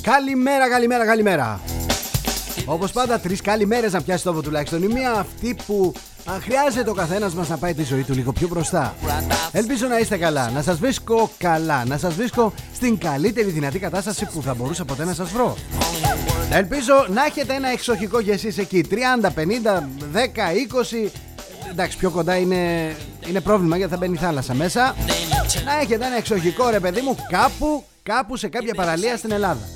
Καλημέρα, καλημέρα, καλημέρα. Όπως πάντα, τρεις καλημέρες να πιάσει τόπο τουλάχιστον. Η μία αυτή που α, χρειάζεται ο καθένας μας να πάει τη ζωή του λίγο πιο μπροστά. Ελπίζω να είστε καλά, να σας βρίσκω καλά, να σας βρίσκω στην καλύτερη δυνατή κατάσταση που θα μπορούσα ποτέ να σας βρω. Ελπίζω να έχετε ένα εξοχικό για εσείς εκεί, 30, 50, 10, 20... Εντάξει, πιο κοντά είναι, είναι πρόβλημα γιατί θα μπαίνει η θάλασσα μέσα. Να έχετε ένα εξοχικό ρε παιδί μου κάπου, κάπου σε κάποια παραλία στην Ελλάδα.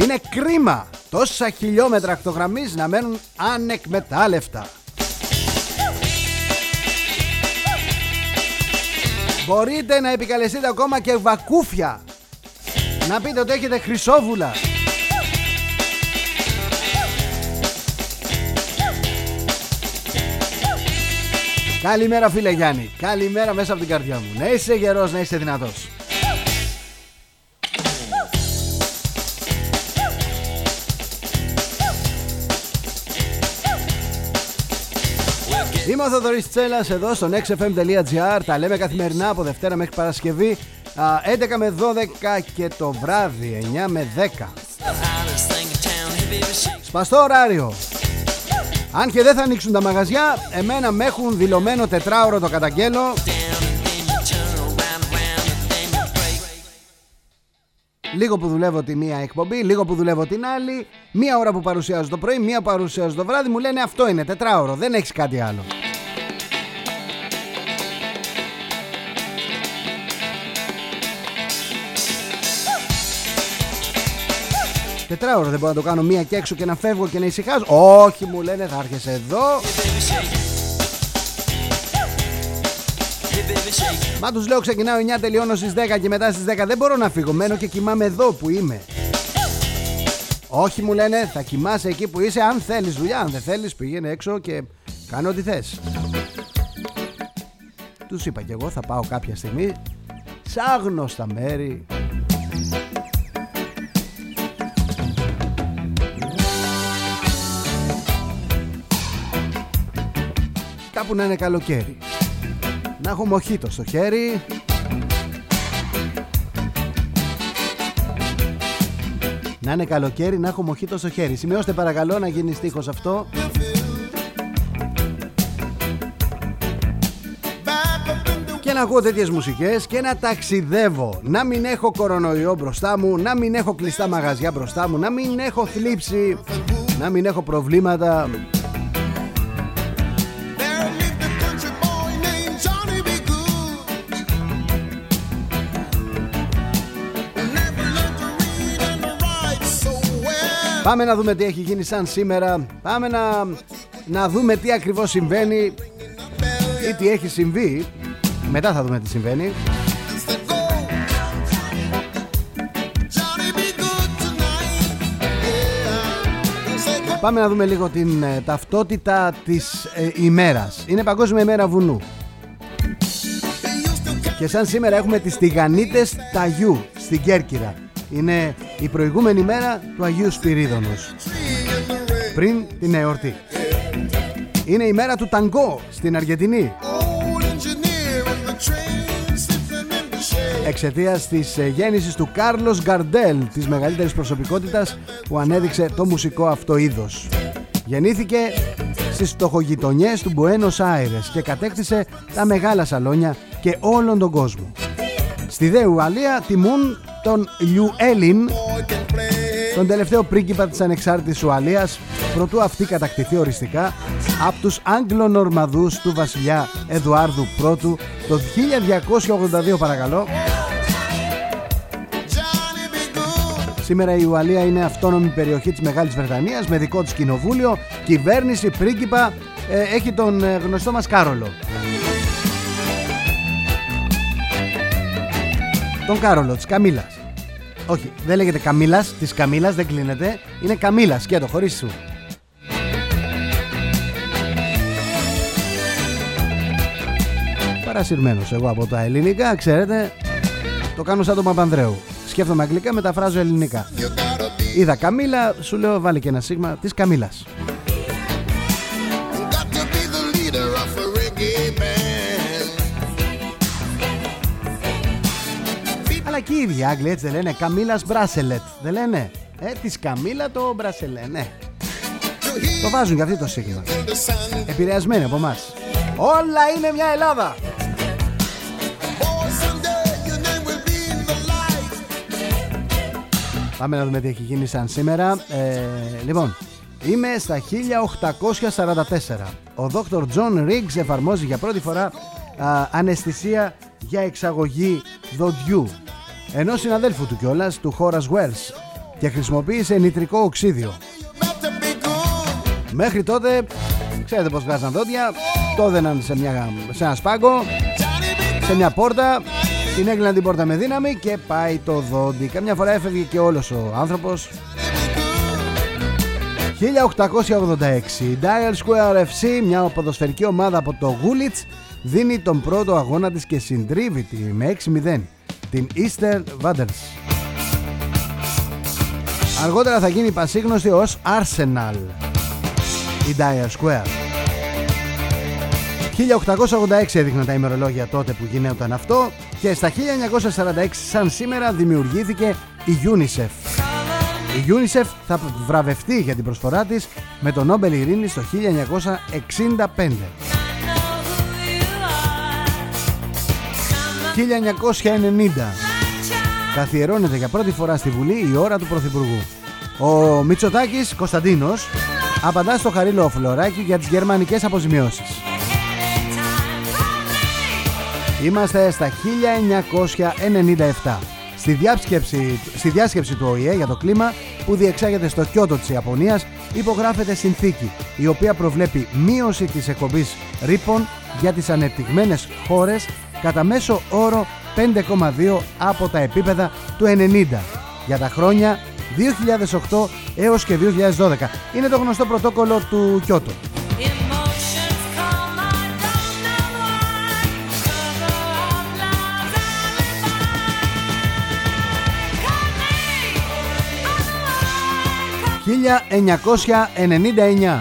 Είναι κρίμα τόσα χιλιόμετρα ακτογραμμής να μένουν ανεκμετάλλευτα. Μπορείτε να επικαλεστείτε ακόμα και βακούφια. Να πείτε ότι έχετε χρυσόβουλα. Καλημέρα φίλε Γιάννη. Καλημέρα μέσα από την καρδιά μου. Να είσαι γερός, να είσαι δυνατός. Είμαι ο Θοδωρής Τσέλας εδώ στο nextfm.gr Τα λέμε καθημερινά από Δευτέρα μέχρι Παρασκευή α, 11 με 12 και το βράδυ 9 με 10 The hottest thing in town. Hey, baby, shake. Σπαστό ωράριο Αν και δεν θα ανοίξουν τα μαγαζιά Εμένα με έχουν δηλωμένο τετράωρο το καταγγέλω Λίγο που δουλεύω τη μία εκπομπή, λίγο που δουλεύω την άλλη Μία ώρα που παρουσιάζω το πρωί, μία που παρουσιάζω το βράδυ Μου λένε αυτό είναι τετράωρο, δεν έχεις κάτι άλλο. Τετράωρο δεν μπορώ να το κάνω μία και έξω και να φεύγω και να ησυχάζω. Όχι μου λένε θα έρχεσαι εδώ Μα τους λέω ξεκινάω 9 τελειώνω στις 10 και μετά στις 10 δεν μπορώ να φύγω Μένω και κοιμάμαι εδώ που είμαι. Όχι μου λένε θα κοιμάσαι εκεί που είσαι αν θέλεις δουλειά. Αν δεν θέλεις πήγαινε έξω και κάνω ό,τι θες. Τους είπα και εγώ θα πάω κάποια στιγμή Σε άγνωστα μέρη. Κάπου να είναι καλοκαίρι να έχω μοχίτο στο χέρι. Να είναι καλοκαίρι να έχω μοχίτο στο χέρι. Σημειώστε παρακαλώ να γίνει στίχος αυτό. Και να ακούω τέτοιες μουσικές και να ταξιδεύω. Να μην έχω κορονοϊό μπροστά μου Να μην έχω κλειστά μαγαζιά μπροστά μου Να μην έχω θλίψη Να μην έχω προβλήματα Πάμε να δούμε τι έχει γίνει σαν σήμερα. Πάμε να, να δούμε τι ακριβώς συμβαίνει ή τι έχει συμβεί. Μετά θα δούμε τι συμβαίνει. Said, "Go, Johnny B. Good tonight." Yeah. Said, "Go, Πάμε να δούμε λίγο την ε, ταυτότητα της ε, ημέρας. Είναι Παγκόσμια ημέρα βουνού. he used to Και σαν σήμερα έχουμε τις τηγανίτες Ταγιού στην Κέρκυρα. Είναι η προηγούμενη μέρα του Αγίου Σπυρίδωνος. tree in the rain. Πριν την εορτή. Είναι η μέρα του ταγκό στην Αργεντινή. Old engineer in the train sitting in the shade. Εξαιτίας της γέννησης του Κάρλος Γκαρντέλ, της μεγαλύτερης προσωπικότητας που ανέδειξε το μουσικό αυτό είδος. Γεννήθηκε στις φτωχογειτονιές του Μπουένος Άιρες και κατέκτησε τα μεγάλα σαλόνια και όλον τον κόσμο. Στη Δε Ουαλία τιμούν τον Λιουέλιν, Boy can play. τον τελευταίο πρίγκιπα της ανεξάρτητης Ουαλίας, προτού αυτή κατακτηθεί οριστικά από τους Άγγλο-Νορμαδούς του βασιλιά Εδουάρδου I το 1282 παρακαλώ Johnny be good. Σήμερα η Ουαλία είναι αυτόνομη περιοχή της Μεγάλης Βρετανίας με δικό της κοινοβούλιο, κυβέρνηση, πρίγκιπα, ε, έχει τον ε, γνωστό μας Κάρολο. Τον Κάρολο της Καμίλας. Όχι, δεν λέγεται Καμίλας, της Καμίλας δεν κλείνεται, είναι Καμίλας και το χωρίς σου. Παρασυρμένος εγώ από τα ελληνικά, ξέρετε, το κάνω σαν τον Παπανδρέου. Σκέφτομαι αγγλικά, μεταφράζω ελληνικά. You gotta be, Είδα Καμίλα, σου λέω βάλει και ένα σίγμα της Καμίλας. Οι ίδιοι Άγγλοι έτσι δεν λένε Καμίλας Μπράσελετ. Δεν λένε. Ε, της Καμίλα το Μπράσελε, ναι. To hear Το βάζουν για αυτό το σίγμα. the sound, Επηρεασμένοι από εμάς. Όλα είναι μια Ελλάδα. boy, someday your name will be in the light. Πάμε να δούμε τι έχει γίνει σαν σήμερα. Ε, λοιπόν, είμαι στα 1844. Ο Dr. John Riggs εφαρμόζει για πρώτη φορά α, αναισθησία για εξαγωγή δοντιού. Ενός συναδέλφου του κιόλας, του Horace Wells και χρησιμοποίησε νητρικό οξύδιο. About to be good. Μέχρι τότε, ξέρετε πως βγάζαν δόντια, το έδαιναν σε, μια, σε ένα σπάγκο, Johnny be σε μια πόρτα, την έκλειναν την πόρτα με δύναμη και πάει το δόντι. Καμιά φορά έφευγε και όλος ο άνθρωπος. 1886 η Dial Square FC, μια ποδοσφαιρική ομάδα από το Woolwich, δίνει τον πρώτο αγώνα της και συντρίβει τη με 6-0 την Eastern Wanderers. Αργότερα θα γίνει πασίγνωστη ως Arsenal η Dial Square. 1886 έδειχναν τα ημερολόγια τότε που γινόταν αυτό και στα 1946 σαν σήμερα δημιουργήθηκε η UNICEF. Η UNICEF θα βραβευτεί για την προσφορά της με το Νόμπελ Ειρήνης το 1965. 1990 καθιερώνεται για πρώτη φορά στη Βουλή η ώρα του Πρωθυπουργού. Ο Μητσοτάκης Κωνσταντίνος απαντά στο Χαρίλο Φλωράκη για τις γερμανικές αποζημιώσεις. Είμαστε στα 1997. Στη διάσκεψη, στη διάσκεψη του ΟΗΕ για το κλίμα που διεξάγεται στο Κιώτο της Ιαπωνίας υπογράφεται συνθήκη η οποία προβλέπει μείωση της εκπομπής ρήπων για τις ανεπτυγμένες χώρες κατά μέσο όρο 5,2 από τα επίπεδα του 90 για τα χρόνια 2008 έως και 2012. Είναι το γνωστό πρωτόκολλο του Κιώτο. Emotions come, I don't know why. Cover up lies alibi. Cut me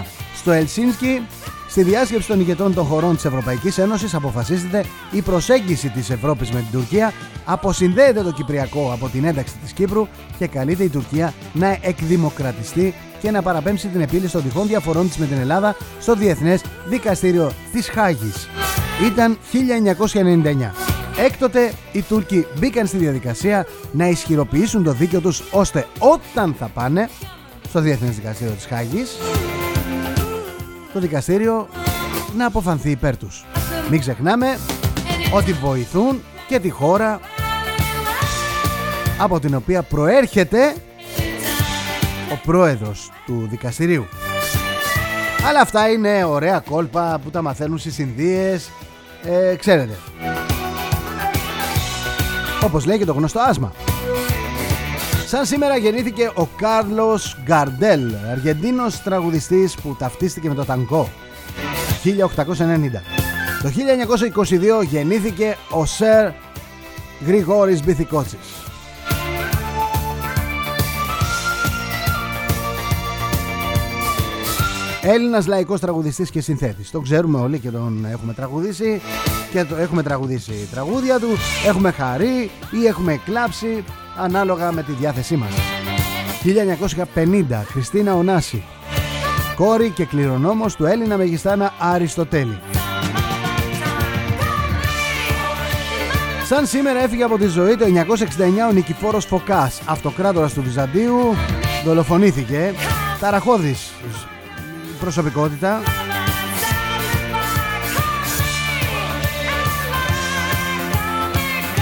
1999 στο Ελσίνσκι στη διάσκεψη των ηγετών των χωρών της Ευρωπαϊκής Ένωσης αποφασίζεται η προσέγγιση της Ευρώπης με την Τουρκία αποσυνδέεται το Κυπριακό από την ένταξη της Κύπρου και καλείται η Τουρκία να εκδημοκρατιστεί και να παραπέμψει την επίλυση των τυχών διαφορών της με την Ελλάδα στο Διεθνές Δικαστήριο της Χάγης. Ήταν 1999. Έκτοτε οι Τούρκοι μπήκαν στη διαδικασία να ισχυροποιήσουν το δίκαιο τους ώστε όταν θα πάνε στο Διεθνές Δικαστήριο της Χάγης το δικαστήριο να αποφανθεί υπέρ τους. Μην ξεχνάμε ότι βοηθούν και τη χώρα από την οποία προέρχεται ο πρόεδρος του δικαστηρίου. Αλλά αυτά είναι ωραία κόλπα που τα μαθαίνουν στις Ινδίες, ε, ξέρετε. Όπως λέει και το γνωστό άσμα. Σαν σήμερα γεννήθηκε ο Κάρλος Γκαρντέλ, Αργεντίνος τραγουδιστής που ταυτίστηκε με το ταγκό. 1890. Το 1922 γεννήθηκε ο Σερ Γρηγόρης Μπιθικότσης. Έλληνας λαϊκός τραγουδιστής και συνθέτης. Το ξέρουμε όλοι και τον έχουμε τραγουδήσει και το έχουμε τραγουδήσει τραγούδια του, έχουμε χαρεί ή έχουμε κλάψει ανάλογα με τη διάθεσή μας. 1950 Χριστίνα Ονάση κόρη και κληρονόμος του Έλληνα Μεγιστάνα Αριστοτέλη. Σαν σήμερα έφυγε από τη ζωή το 969 ο Νικηφόρος Φωκάς, αυτοκράτορας του Βυζαντίου, δολοφονήθηκε, ταραχώδης προσωπικότητα.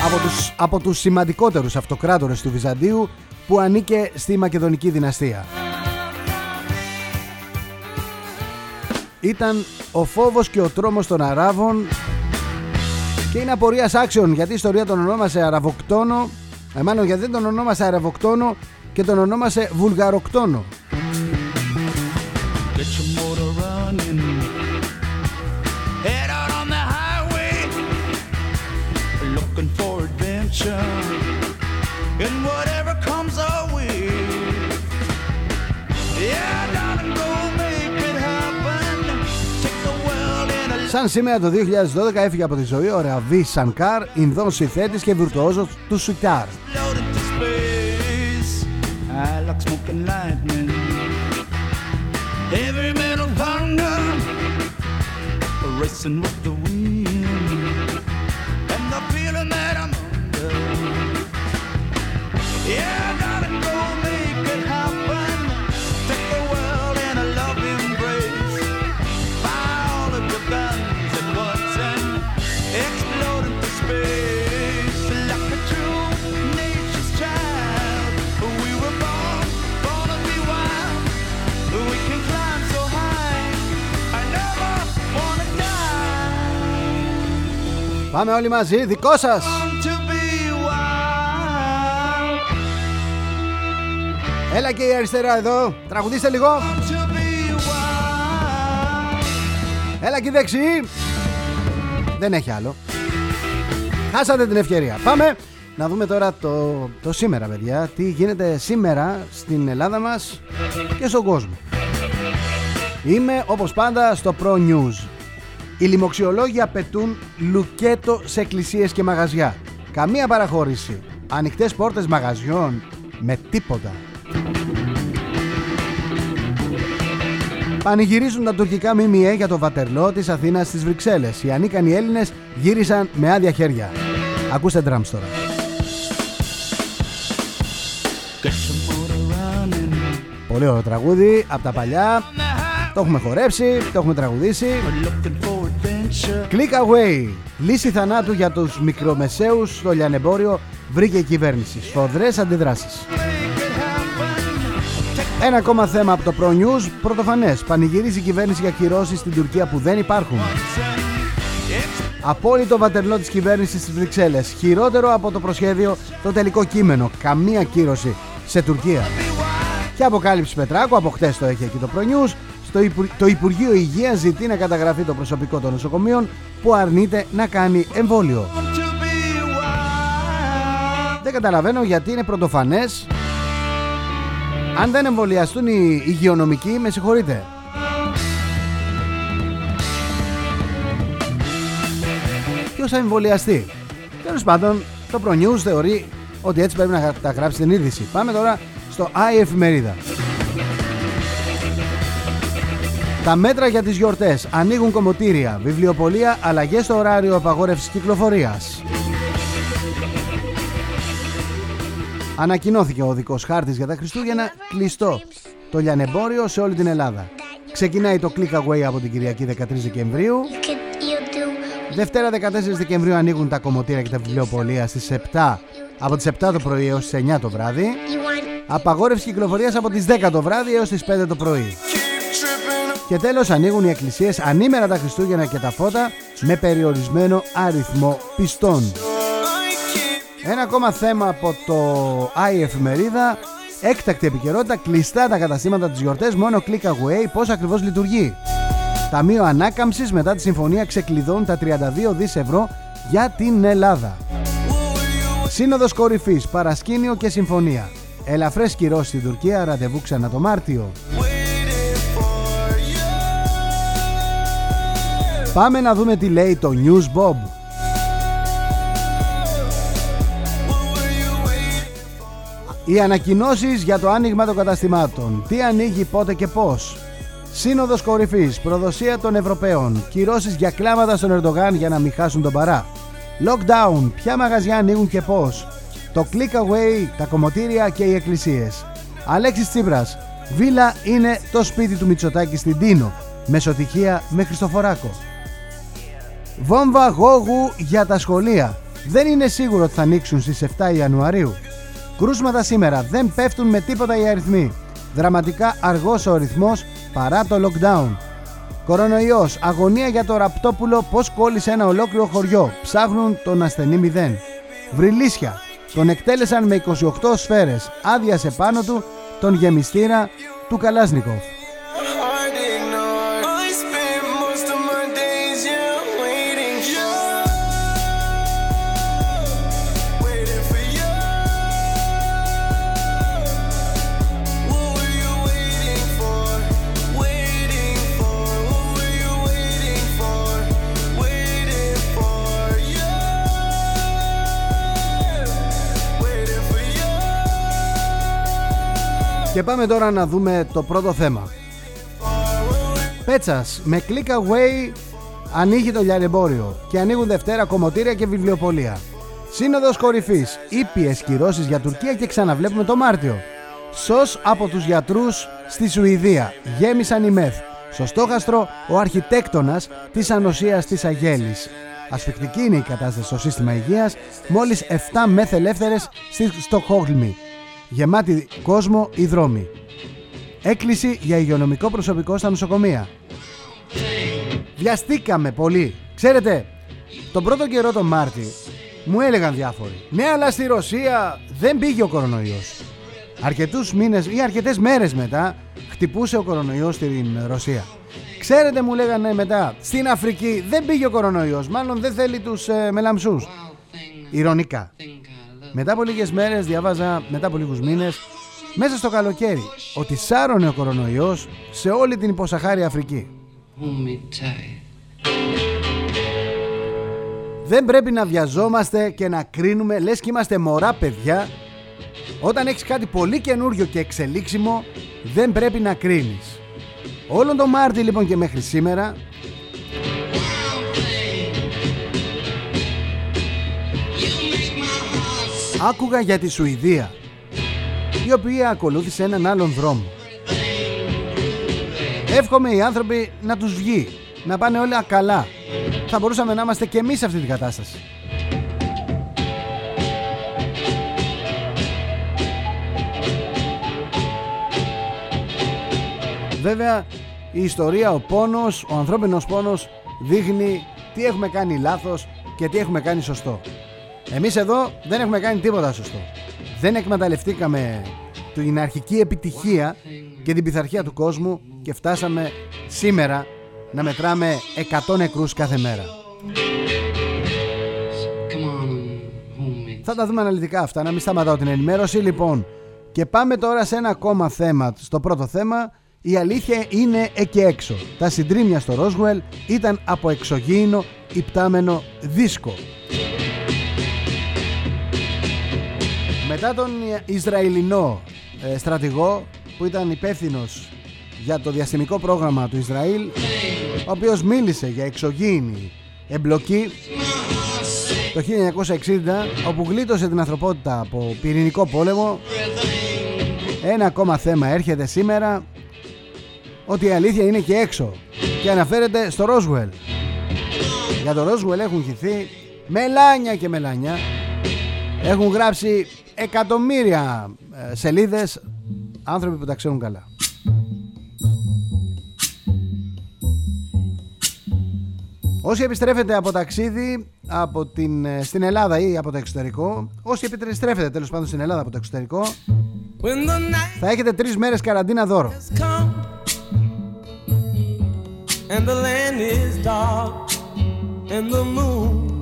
Από τους, από τους σημαντικότερους αυτοκράτορες του Βυζαντίου που ανήκε στη Μακεδονική δυναστεία. Ήταν ο φόβος και ο τρόμος των Αράβων Και είναι απορίας άξιον γιατί η ιστορία τον ονόμασε Αραβοκτόνο. Ε, μάλλον γιατί δεν τον ονόμασε Αραβοκτόνο και τον ονόμασε Βουλγαροκτόνο. Adventure. And whatever comes our way. Yeah, darling, go make it happen. Take the world in a Σαν σήμερα το 2012 έφυγε από τη ζωή ο Ραβί Σανκάρ, Ινδός συνθέτης και βιρτουόζος του σιτάρ. loaded to space. I like smoking lightning. Heavy metal thunder. Racing with the Πάμε όλοι μαζί, δικό σας! Want to be wild. Έλα και η αριστερά εδώ, τραγουδίστε λίγο. Want to be wild. Έλα και η δεξί. Δεν έχει άλλο. Χάσατε την ευκαιρία. Πάμε να δούμε τώρα το, το σήμερα, παιδιά. Τι γίνεται σήμερα στην Ελλάδα μας και στον κόσμο. Είμαι όπως πάντα στο Pro News. Οι λοιμοξιολόγοι απαιτούν λουκέτο σε εκκλησίες και μαγαζιά. Καμία παραχώρηση. Ανοιχτές πόρτες μαγαζιών με τίποτα. Πανηγυρίζουν τα τουρκικά ΜΜΕ για το βατερλό της Αθήνας στις Βρυξέλλες. Οι ανίκανοι Έλληνες γύρισαν με άδεια χέρια. Ακούστε drums τώρα. Get your motor running. Πολύ ωραίο τραγούδι, από τα παλιά. Το έχουμε χορέψει, το έχουμε τραγουδήσει. Click away. Λύση θανάτου για τους μικρομεσαίους στο λιανεμπόριο βρήκε η κυβέρνηση. Σφοδρές αντιδράσεις. Make it happen. Ένα ακόμα θέμα από το Pro News. Πρωτοφανές. Πανηγυρίζει η κυβέρνηση για κυρώσεις στην Τουρκία που δεν υπάρχουν. Απόλυτο βατερλό της κυβέρνησης στις Βρυξέλλες. Χειρότερο από το προσχέδιο το τελικό κείμενο. Καμία κύρωση σε Τουρκία. Και αποκάλυψη Πετράκου, από χτες το έχει εκεί το Pro News. Στο Υπου- το Υπουργείο Υγείας ζητεί να καταγραφεί το προσωπικό των νοσοκομείων που αρνείται να κάνει εμβόλιο. Want to be wild. Δεν καταλαβαίνω γιατί είναι πρωτοφανές αν δεν εμβολιαστούν οι υγειονομικοί, με συγχωρείτε. Ποιος θα εμβολιαστεί; Τέλος πάντων, το Pro News θεωρεί ότι έτσι πρέπει να τα γράψει την είδηση. Πάμε τώρα στο i εφημερίδα. Τα μέτρα για τις γιορτές ανοίγουν κομμωτήρια, βιβλιοπολία, αλλαγές στο ωράριο απαγόρευσης κυκλοφορίας. Ανακοινώθηκε ο οδικός χάρτης για τα Χριστούγεννα κλειστό το λιανεμπόριο σε όλη την Ελλάδα. Ξεκινάει το click away από την Κυριακή 13 Δεκεμβρίου. could you do Δευτέρα 14 Δεκεμβρίου ανοίγουν τα κομμωτήρια και τα βιβλιοπολία στις 7 από τις 7 το πρωί έως τις 9 το βράδυ. you want Απαγόρευση κυκλοφορίας από τις 10 το βράδυ έως τις 5 το πρωί. Και τέλος ανοίγουν οι εκκλησίες ανήμερα τα Χριστούγεννα και τα φώτα με περιορισμένο αριθμό πιστών. Ένα ακόμα θέμα από το i εφημερίδα. Έκτακτη επικαιρότητα, κλειστά τα καταστήματα της γιορτές, μόνο click away, πώς ακριβώς λειτουργεί. Ταμείο Ανάκαμψης μετά τη συμφωνία ξεκλειδώνουν τα 32 δις ευρώ για την Ελλάδα. Σύνοδος κορυφής, παρασκήνιο και συμφωνία. Ελαφρές κυρώσεις στην Τουρκία, ραντεβού ξανά το Μάρτιο. Πάμε να δούμε τι λέει το News Bob. Οι ανακοινώσεις για το άνοιγμα των καταστημάτων. Τι ανοίγει, πότε και πώς. Σύνοδος κορυφής, προδοσία των Ευρωπαίων. Κυρώσεις για κλάματα στον Ερντογάν για να μην χάσουν τον παρά. Lockdown, ποια μαγαζιά ανοίγουν και πώς. Το click away, τα κομμωτήρια και οι εκκλησίες. Αλέξης Τσίπρας, βίλα είναι το σπίτι του Μητσοτάκη στην Τίνο. Μεσοτυχία με Χριστοφοράκο. Βόμβα γόγου για τα σχολεία. Δεν είναι σίγουρο ότι θα ανοίξουν στις 7 Ιανουαρίου. Κρούσματα σήμερα δεν πέφτουν με τίποτα οι αριθμοί. Δραματικά αργός ο ρυθμός παρά το lockdown. Κορονοϊός, αγωνία για το ραπτόπουλο, πώς κόλλησε ένα ολόκληρο χωριό. Ψάχνουν τον ασθενή μηδέν. Βρυλίσια, τον εκτέλεσαν με 28 σφαίρες. Άδειασε πάνω του τον γεμιστήρα του Καλάσνικοφ. Και πάμε τώρα να δούμε το πρώτο θέμα. Πέτσας, με click away ανοίγει το λιανεμπόριο και ανοίγουν Δευτέρα κομμωτήρια και βιβλιοπολία. Σύνοδος κορυφής, ήπιες κυρώσεις για Τουρκία και ξαναβλέπουμε το Μάρτιο. Σως από τους γιατρούς στη Σουηδία, γέμισαν οι μεθ. Στο στόχαστρο ο αρχιτέκτονας της ανοσίας της Αγέλης. Ασφικτική είναι η κατάσταση στο σύστημα υγείας, μόλις 7 μεθ ελεύθερες στη Στοκχόλμη. Γεμάτη κόσμο οι δρόμοι. Έκκληση για υγειονομικό προσωπικό στα νοσοκομεία. Βιαστήκαμε πολύ. Ξέρετε, τον πρώτο καιρό τον Μάρτι μου έλεγαν διάφοροι. Ναι, αλλά στη Ρωσία δεν πήγε ο κορονοϊός. Αρκετούς μήνες ή αρκετές μέρες μετά χτυπούσε ο κορονοϊός στην Ρωσία. Ξέρετε μου λέγανε μετά, στην Αφρική δεν πήγε ο κορονοϊός, μάλλον δεν θέλει τους ε, μελαμψούς. Ηρωνικά. Μετά από λίγες μέρες διαβάζα, μετά από λίγους μήνες, μέσα στο καλοκαίρι, ότι σάρωνε ο κορονοϊός σε όλη την υποσαχάρια Αφρική. Δεν πρέπει να βιαζόμαστε και να κρίνουμε λες και είμαστε μωρά παιδιά. Όταν έχεις κάτι πολύ καινούριο και εξελίξιμο, δεν πρέπει να κρίνεις. Όλον τον Μάρτι λοιπόν και μέχρι σήμερα άκουγα για τη Σουηδία η οποία ακολούθησε έναν άλλον δρόμο. Εύχομαι οι άνθρωποι να τους βγει, να πάνε όλα καλά. Θα μπορούσαμε να είμαστε και εμείς σε αυτή την κατάσταση. Βέβαια η ιστορία, ο πόνος, ο ανθρώπινος πόνος δείχνει τι έχουμε κάνει λάθος και τι έχουμε κάνει σωστό. Εμείς εδώ δεν έχουμε κάνει τίποτα σωστό. Δεν εκμεταλλευτήκαμε την αρχική επιτυχία και την πειθαρχία του κόσμου και φτάσαμε σήμερα να μετράμε 100 νεκρούς κάθε μέρα. Θα τα δούμε αναλυτικά αυτά, να μην σταματάω την ενημέρωση. Λοιπόν, και πάμε τώρα σε ένα ακόμα θέμα. Στο πρώτο θέμα, η αλήθεια είναι εκεί έξω. Τα συντρίμια στο Ρόσγουελ ήταν από εξωγήινο υπτάμενο δίσκο. Μετά τον Ισραηλινό ε, στρατηγό που ήταν υπεύθυνος για το διαστημικό πρόγραμμα του Ισραήλ ο οποίος μίλησε για εξωγήινη εμπλοκή το 1960 όπου γλίτωσε την ανθρωπότητα από πυρηνικό πόλεμο. Ένα ακόμα θέμα έρχεται σήμερα ότι η αλήθεια είναι και έξω και αναφέρεται στο Ρόσουελ. Για το Ρόσουελ έχουν χυθεί μελάνια και μελάνια. Έχουν γράψει εκατομμύρια ε, σελίδες άνθρωποι που τα ξέρουν καλά. Όσοι επιστρέφετε από ταξίδι από την, ε, στην Ελλάδα ή από το εξωτερικό, όσοι επιστρέφετε τέλος πάντων στην Ελλάδα από το εξωτερικό, When the night θα έχετε τρεις μέρες καραντίνα δώρο. has come and the land is dark and the moon is the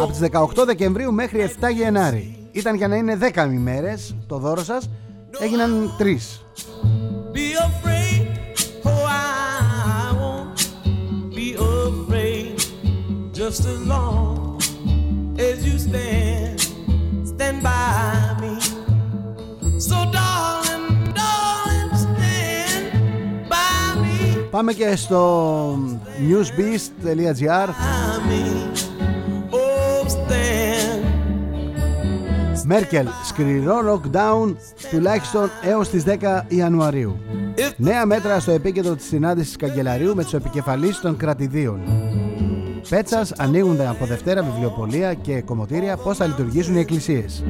από τις 18 Δεκεμβρίου μέχρι 7 Γενάρη. Ήταν για να είναι δέκα ημέρες το δώρο σας. Έγιναν τρεις. Πάμε και στο newsbist.gr. Μέρκελ, σκληρό lockdown τουλάχιστον έως τις 10 Ιανουαρίου. If Νέα μέτρα στο επίκεντρο της συνάντησης καγκελαρίου με τους επικεφαλείς των κρατηδίων. Πέτσας ανοίγουν από Δευτέρα βιβλιοπολία και κομμωτήρια πώς θα λειτουργήσουν οι εκκλησίες.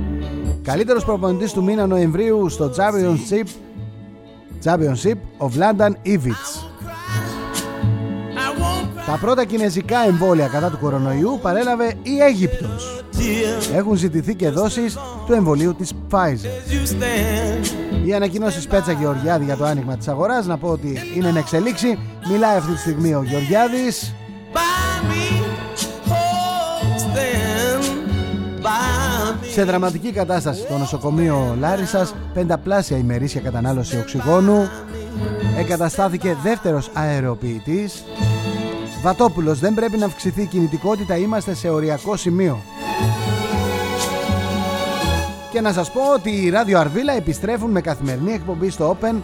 Καλύτερος προπονητής του μήνα Νοεμβρίου στο Championship, Championship of London Ivits. Τα πρώτα κινέζικα εμβόλια κατά του κορονοϊού παρέλαβε η Αίγυπτος. Έχουν ζητηθεί και δόσεις του εμβολίου της Pfizer. Οι ανακοινώσεις Πέτσα Γεωργιάδη για το άνοιγμα της αγοράς να πω ότι είναι εν εξελίξη. Μιλάει αυτή τη στιγμή ο Γεωργιάδης. Σε δραματική κατάσταση στο νοσοκομείο Λάρισας, πενταπλάσια ημερήσια κατανάλωση οξυγόνου, εγκαταστάθηκε δεύτερος αεροποιητής. Βατόπουλος, δεν πρέπει να αυξηθεί η κινητικότητα, είμαστε σε οριακό σημείο. Και να σας πω ότι οι Ράδιο Αρβίλα επιστρέφουν με καθημερινή εκπομπή στο Open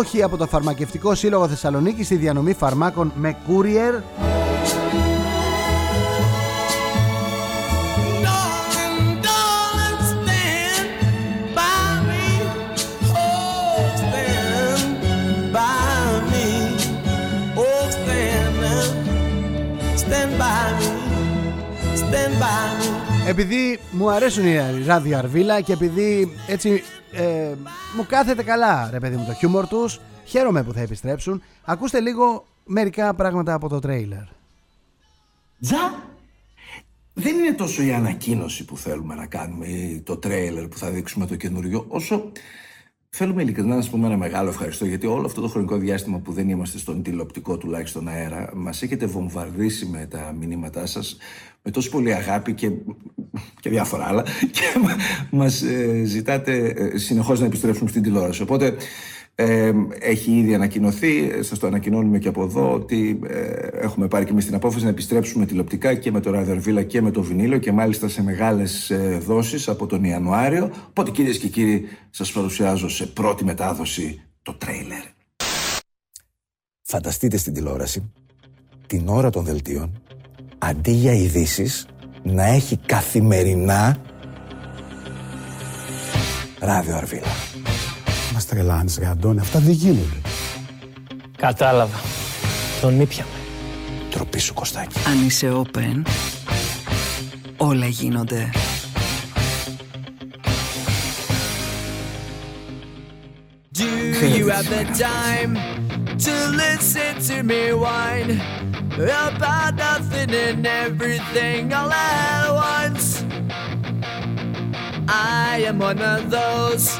όχι από το Φαρμακευτικό Σύλλογο Θεσσαλονίκης στη διανομή φαρμάκων με courier. Επειδή μου αρέσουν οι ράδιο Αρβίλα και επειδή έτσι ε, μου κάθεται καλά ρε παιδί μου το χιούμορ τους Χαίρομαι που θα επιστρέψουν Ακούστε λίγο μερικά πράγματα από το τρέιλερ Τζα! Δεν είναι τόσο η ανακοίνωση που θέλουμε να κάνουμε ή το τρέιλερ που θα δείξουμε το καινούριο, όσο θέλουμε ειλικρινά να σα πούμε ένα μεγάλο ευχαριστώ γιατί όλο αυτό το χρονικό διάστημα που δεν είμαστε στον τηλεοπτικό τουλάχιστον αέρα, μας έχετε βομβαρδίσει με τα μηνύματά σας με τόσο πολύ αγάπη και, και διάφορα άλλα και μα ζητάτε ε, συνεχώς να επιστρέψουμε στην τηλεόραση. Οπότε ε, έχει ήδη ανακοινωθεί, σας το ανακοινώνουμε και από εδώ, ότι ε, έχουμε πάρει και εμείς την απόφαση να επιστρέψουμε τηλεοπτικά και με το ραδιορβίλα και με το βινίλιο και μάλιστα σε μεγάλες ε, δόσεις από τον Ιανουάριο. Οπότε κυρίες και κύριοι, σας παρουσιάζω σε πρώτη μετάδοση το τρέιλερ. Φανταστείτε στην τηλεόραση την ώρα των δελτίων αντί για ειδήσεις να έχει καθημερινά ράδιο Αρβίλα. Μας τρελάνεις ρε Αντώνη, αυτά δεν γίνονται. Κατάλαβα. Τον ήπιαμε. Τροπή σου Κωστάκη. Αν είσαι open, όλα γίνονται. Do you have the time to listen to me whine about nothing and everything all at once? I am one of those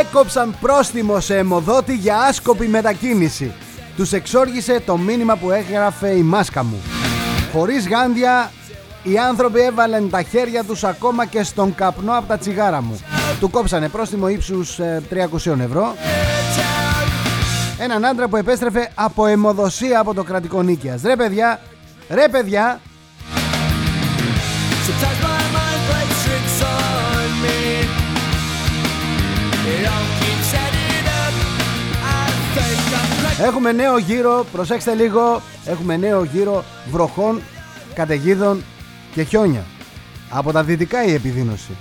Έκοψαν πρόστιμο σε αιμοδότη για άσκοπη μετακίνηση. Τους εξόργησε το μήνυμα που έγραφε η μάσκα μου. Χωρίς γάντια, οι άνθρωποι έβαλαν τα χέρια τους ακόμα και στον καπνό από τα τσιγάρα μου. Του κόψανε πρόστιμο ύψους ε, 300 ευρώ. Έναν άντρα που επέστρεφε από αιμοδοσία από το κρατικό νίκιας. Ρε παιδιά, ρε παιδιά, Έχουμε νέο γύρο, προσέξτε λίγο, έχουμε νέο γύρο βροχών, καταιγίδων και χιόνια. Από τα δυτικά η επιδείνωση.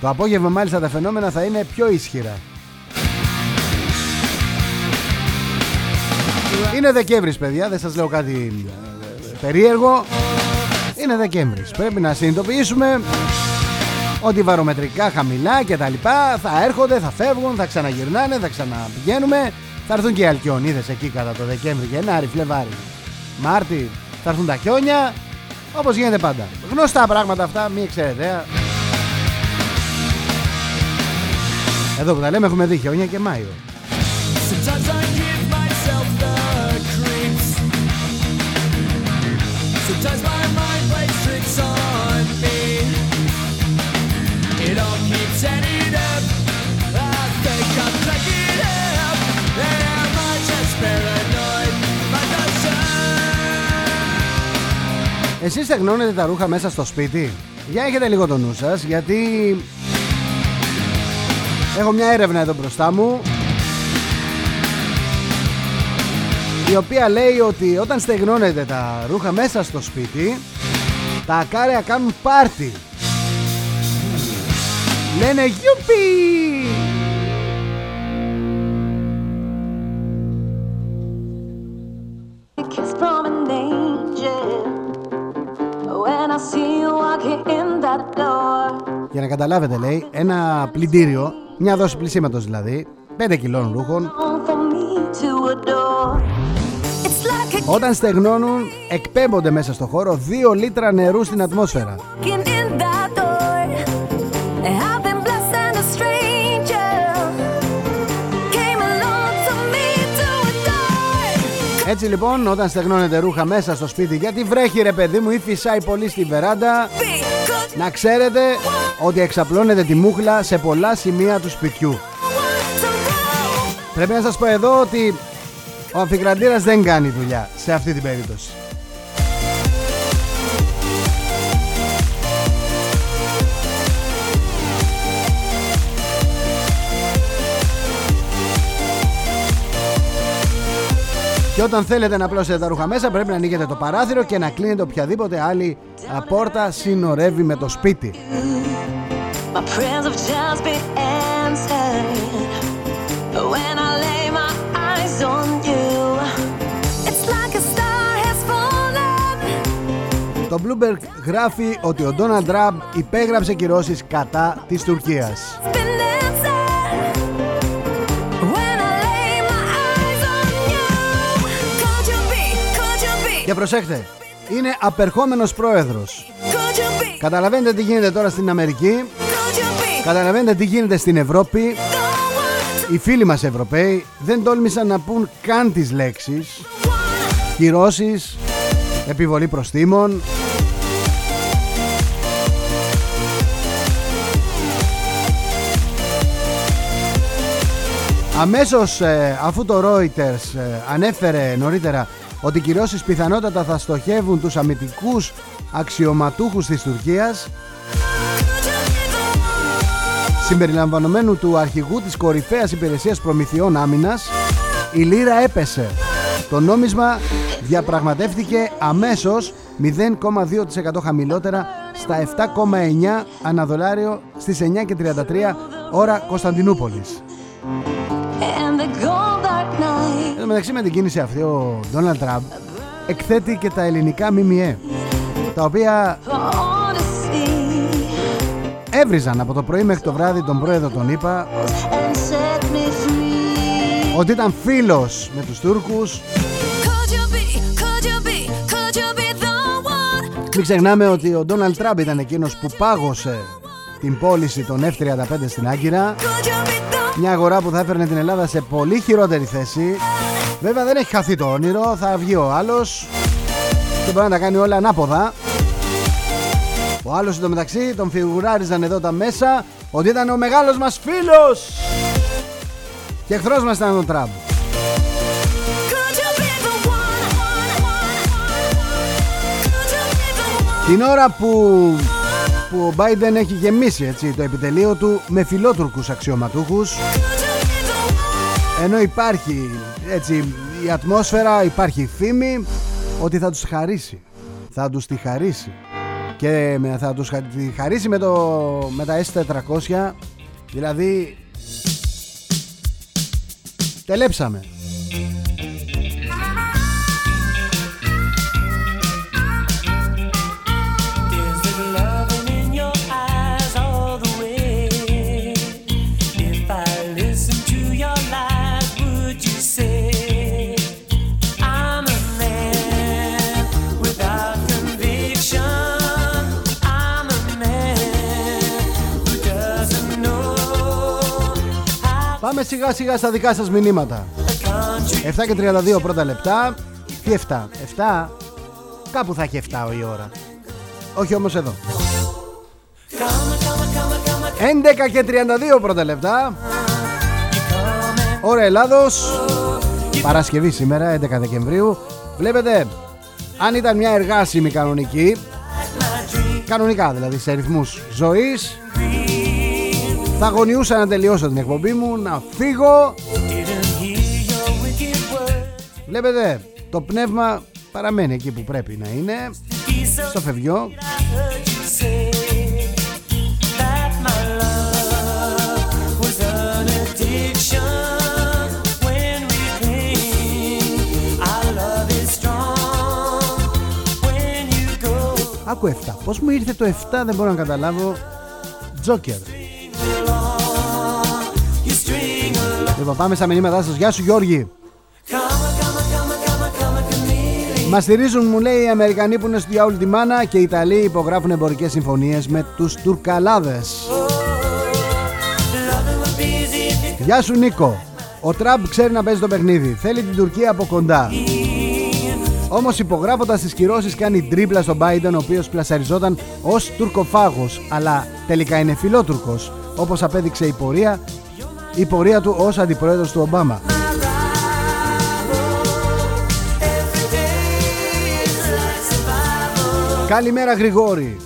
Το απόγευμα μάλιστα τα φαινόμενα θα είναι πιο ισχυρά. Είναι Δεκέμβρης παιδιά, δεν σας λέω κάτι ε, περίεργο. Είναι Δεκέμβρης. Πρέπει να συνειδητοποιήσουμε ότι βαρομετρικά χαμηλά και τα λοιπά θα έρχονται, θα φεύγουν, θα ξαναγυρνάνε, θα ξαναπηγαίνουμε. Θα έρθουν και οι αλκιονίδες εκεί κατά το Δεκέμβρη, Γενάρη, Φλεβάρη, Μάρτι. Θα έρθουν τα χιόνια, όπως γίνεται πάντα. Γνωστά πράγματα αυτά, μην ξέρετε. Εδώ που τα λέμε έχουμε δει χιόνια και Μάιο. Sometimes I give myself the creeps. Sometimes my mind plays tricks on me. It all keeps adding up. Εσείς στεγνώνετε τα ρούχα μέσα στο σπίτι; Για έχετε λίγο το νου σας, γιατί έχω μια έρευνα εδώ μπροστά μου η οποία λέει ότι όταν στεγνώνετε τα ρούχα μέσα στο σπίτι τα ακάρια κάνουν πάρτι. Λένε γιουπι! Για να καταλάβετε λέει ένα πλυντήριο, μια δόση πλησίματος δηλαδή 5 κιλών ρούχων For me to adore. It's like a Όταν στεγνώνουν εκπέμπονται μέσα στο χώρο 2 λίτρα νερού στην ατμόσφαιρα kicking in that door. I've been blessed and a stranger. Came along to me to adore. Έτσι λοιπόν όταν στεγνώνετε ρούχα μέσα στο σπίτι γιατί βρέχει ρε παιδί μου ή φυσάει πολύ στη βεράντα να ξέρετε ότι εξαπλώνετε τη μούχλα σε πολλά σημεία του σπιτιού. Πρέπει να σας πω εδώ ότι ο αμφικραντήρας δεν κάνει δουλειά σε αυτή την περίπτωση Και όταν θέλετε να πλώσετε τα ρούχα μέσα πρέπει να ανοίγετε το παράθυρο και να κλείνετε οποιαδήποτε άλλη α, πόρτα συνορεύει με το σπίτι. My prayers have just been answered. When I lay my eyes on you, it's like a star has fallen. Το Bloomberg γράφει ότι ο Donald Trump υπέγραψε κυρώσεις κατά της Τουρκίας. Και προσέχτε, είναι απερχόμενος πρόεδρος. could you be, Καταλαβαίνετε τι γίνεται τώρα στην Αμερική, could you be? καταλαβαίνετε τι γίνεται στην Ευρώπη. Οι φίλοι μας Ευρωπαίοι δεν τόλμησαν να πούν καν τις λέξεις κυρώσεις, επιβολή προστήμων. Αμέσως ε, αφού το Reuters ε, ανέφερε νωρίτερα ότι οι κυρώσεις πιθανότατα θα στοχεύουν τους αμυντικούς αξιωματούχους της Τουρκίας συμπεριλαμβανομένου του αρχηγού της κορυφαίας υπηρεσίας προμηθειών άμυνας η λίρα έπεσε. Το νόμισμα διαπραγματεύτηκε αμέσως 0,2% χαμηλότερα στα 7,9 αναδολάριο στις 9 και 33 ώρα Κωνσταντινούπολης. Εν τω μεταξύ με την κίνηση αυτή ο Ντόναλτ Τραμπ εκθέτει και τα ελληνικά ΜΜΕ τα οποία For all to see έβριζαν από το πρωί μέχρι το βράδυ τον πρόεδρο τον ΗΠΑ and set me free. ότι ήταν φίλος με τους Τούρκους Could you be, could you be, could you be the one? Μην ξεχνάμε ότι ο Ντόναλτ Τραμπ ήταν εκείνος που πάγωσε την πώληση των F-35 στην Άγκυρα Could you be the μια αγορά που θα έφερνε την Ελλάδα σε πολύ χειρότερη θέση Βέβαια δεν έχει χαθεί το όνειρο, θα βγει ο άλλος και μπορεί να τα κάνει όλα ανάποδα Ο άλλος εντωμεταξύ τον φιγουράριζαν εδώ τα μέσα ότι ήταν ο μεγάλος μας φίλος και εχθρός μας ήταν ο Τραμπ Could you be the one? Could you be the one? Την ώρα που, που ο Biden έχει γεμίσει έτσι, το επιτελείο του με φιλότουρκους αξιωματούχους Could you be the one? ενώ υπάρχει έτσι η ατμόσφαιρα, υπάρχει η φήμη ότι θα τους χαρίσει. Θα τους τη χαρίσει. Και με- θα τους χα- τη χαρίσει με, το, με τα S400 δηλαδή τελέψαμε. Πάμε σιγά σιγά στα δικά σας μηνύματα. the country 7 και 32 πρώτα λεπτά. Τι 7, 7. Κάπου θα έχει 7 η ώρα. Όχι όμως εδώ. 11 και 32 πρώτα λεπτά. Ώρα Ελλάδος. Παρασκευή σήμερα, 11 Δεκεμβρίου. Βλέπετε, αν ήταν μια εργάσιμη κανονική, κανονικά δηλαδή σε ρυθμούς ζωής, θα αγωνιούσα να τελειώσω την εκπομπή μου, να φύγω. Βλέπετε, το πνεύμα παραμένει εκεί που πρέπει να είναι, στο φευγιό. Άκου 7. Πώς μου ήρθε το 7 δεν μπορώ να καταλάβω. Τζόκερ. Λοιπόν, πάμε στα μηνύματά σας. Γεια σου Γιώργη. Μας στηρίζουν, μου λέει, οι Αμερικανοί που είναι στο διάολο τη μάνα και οι Ιταλοί υπογράφουν εμπορικές συμφωνίες με τους Τουρκαλάδες. Γεια σου Νίκο. Ο Τραμπ ξέρει να παίζει το παιχνίδι. Θέλει την Τουρκία από κοντά. Όμως υπογράφοντας τις κυρώσεις κάνει τρίπλα στον Biden, ο οποίος πλασαριζόταν ως τουρκοφάγος, αλλά τελικά είναι φιλότουρκος, όπως απέδειξε η πορεία, η πορεία του ως αντιπρόεδρος του Ομπάμα. Καλημέρα Γρηγόρη.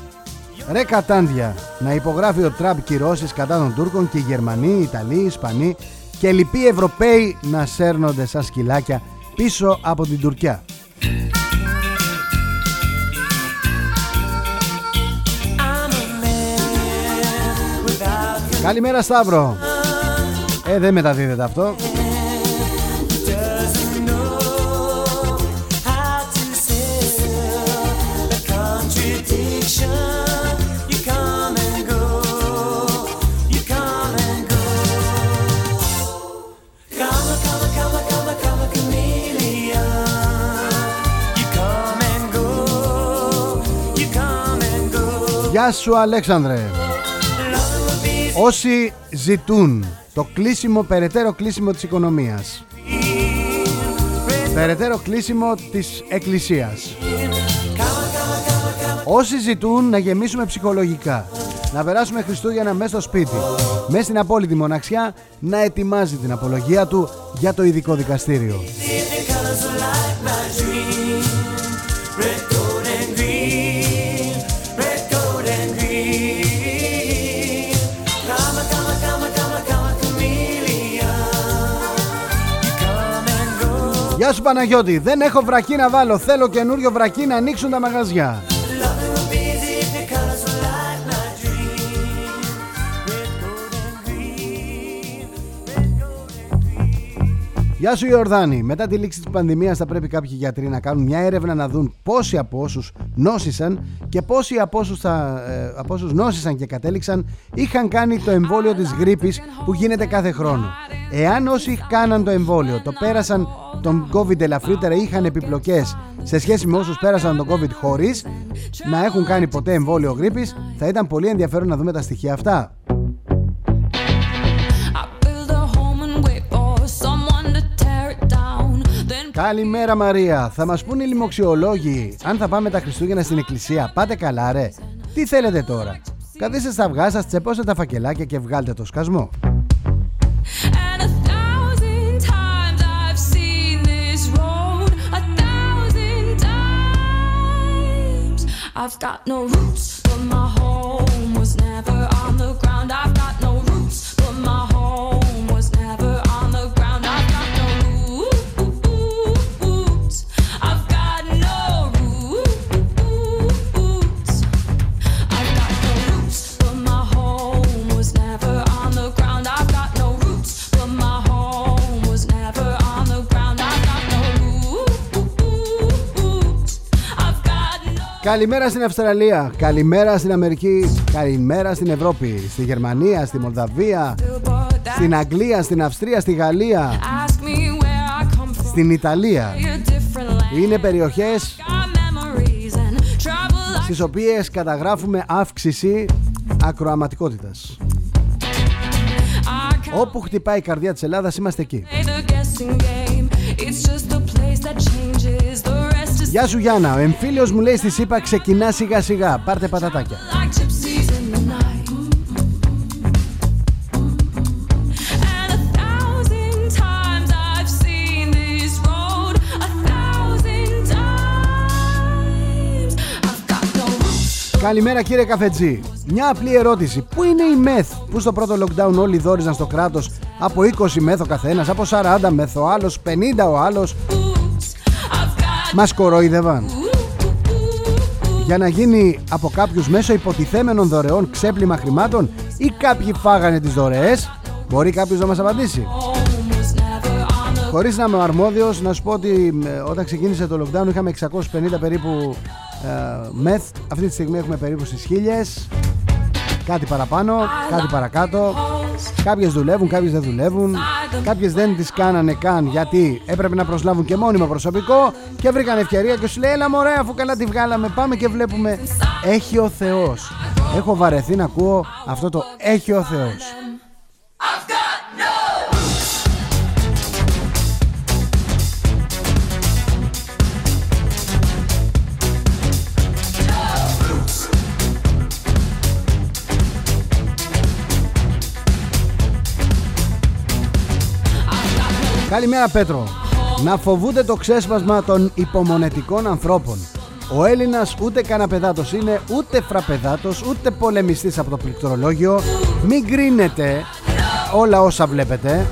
Ρε κατάντια, να υπογράφει ο Τραμπ κυρώσεις κατά των Τούρκων και οι Γερμανοί, οι Ιταλοί, οι Ισπανοί και λοιποί Ευρωπαίοι να σέρνονται σαν σκυλάκια πίσω από την Τουρκιά. Καλημέρα Σταύρο. Ε, δεν μεταδίδεται αυτό. Γεια σου Αλέξανδρε. Όσοι ζητούν το κλείσιμο, περαιτέρω κλείσιμο της οικονομίας. Περαιτέρω κλείσιμο της εκκλησίας. Όσοι ζητούν να γεμίσουμε ψυχολογικά Να περάσουμε Χριστούγεννα μέσα στο σπίτι Μέσα στην απόλυτη μοναξιά Να ετοιμάζει την απολογία του για το ειδικό δικαστήριο Γεια σου Παναγιώτη, δεν έχω βρακί να βάλω. Θέλω καινούριο βρακί να ανοίξουν τα μαγαζιά. Γεια σου Ιορδάνη. Μετά τη λήξη της πανδημίας θα πρέπει κάποιοι γιατροί να κάνουν μια έρευνα να δουν πόσοι από όσους νόσησαν και πόσοι από όσους, θα, ε, από όσους νόσησαν και κατέληξαν είχαν κάνει το εμβόλιο της γρήπης που γίνεται κάθε χρόνο. Εάν όσοι κάναν το εμβόλιο το πέρασαν τον COVID ελαφρύτερα ή είχαν επιπλοκές σε σχέση με όσους πέρασαν τον COVID χωρίς να έχουν κάνει ποτέ εμβόλιο γρήπης θα ήταν πολύ ενδιαφέρον να δούμε τα στοιχεία αυτά. Καλημέρα Μαρία. Θα μας πούνε οι λοιμοξιολόγοι αν θα πάμε τα Χριστούγεννα στην εκκλησία. Πάτε καλά ρε. Τι θέλετε τώρα; Καθίστε στα αυγά σας, τσεπώστε τα φακελάκια και βγάλτε το σκασμό. And a thousand times I've seen this road, a thousand times. I've got no roots, Καλημέρα στην Αυστραλία, καλημέρα στην Αμερική, καλημέρα στην Ευρώπη, στη Γερμανία, στη Μολδαβία, στην Αγγλία, στην Αυστρία, στη Γαλλία, Ask me where I come from. στην Ιταλία. A different land. Είναι περιοχές Got memories and trouble like στις οποίες καταγράφουμε αύξηση ακροαματικότητας. I can't Όπου χτυπάει η καρδιά της Ελλάδας είμαστε εκεί. Γεια σου Γιάννα, ο εμφύλιος μου λέει στη ΣΥΠΑ ξεκινά σιγά σιγά, πάρτε πατατάκια. like gypsies in the night. And a thousand times I've seen this road, a thousand times. Καλημέρα κύριε Καφετζή. Μια απλή ερώτηση. Πού είναι η μεθ που στο πρώτο lockdown όλοι δόριζαν στο κράτος από 20 μεθ ο καθένας, από 40 μεθ ο άλλος, 50 ο άλλος; Μας κοροϊδεύαν. Για να γίνει από κάποιους μέσω υποτιθέμενων δωρεών ξέπλυμα χρημάτων ή κάποιοι φάγανε τις δωρεές. Μπορεί κάποιος να μας απαντήσει. Χωρίς να είμαι ο αρμόδιος, να σου πω ότι ε, όταν ξεκίνησε το lockdown είχαμε 650 περίπου ε, μεθ. Αυτή τη στιγμή έχουμε περίπου στις χίλιες. Κάτι παραπάνω, κάτι παρακάτω. Κάποιες δουλεύουν, κάποιες δεν δουλεύουν. Κάποιες δεν τις κάνανε καν γιατί έπρεπε να προσλάβουν και μόνιμο προσωπικό και βρήκαν ευκαιρία και σου λέει έλα μωρέ αφού καλά τη βγάλαμε πάμε και βλέπουμε έχει ο Θεός. Έχω βαρεθεί να ακούω αυτό το έχει ο Θεός. Καλημέρα Πέτρο. Να φοβούνται το ξέσπασμα των υπομονετικών ανθρώπων. Ο Έλληνας ούτε καναπεδάτος είναι, ούτε φραπεδάτος, ούτε πολεμιστής από το πληκτρολόγιο. Μην κρίνετε όλα όσα βλέπετε.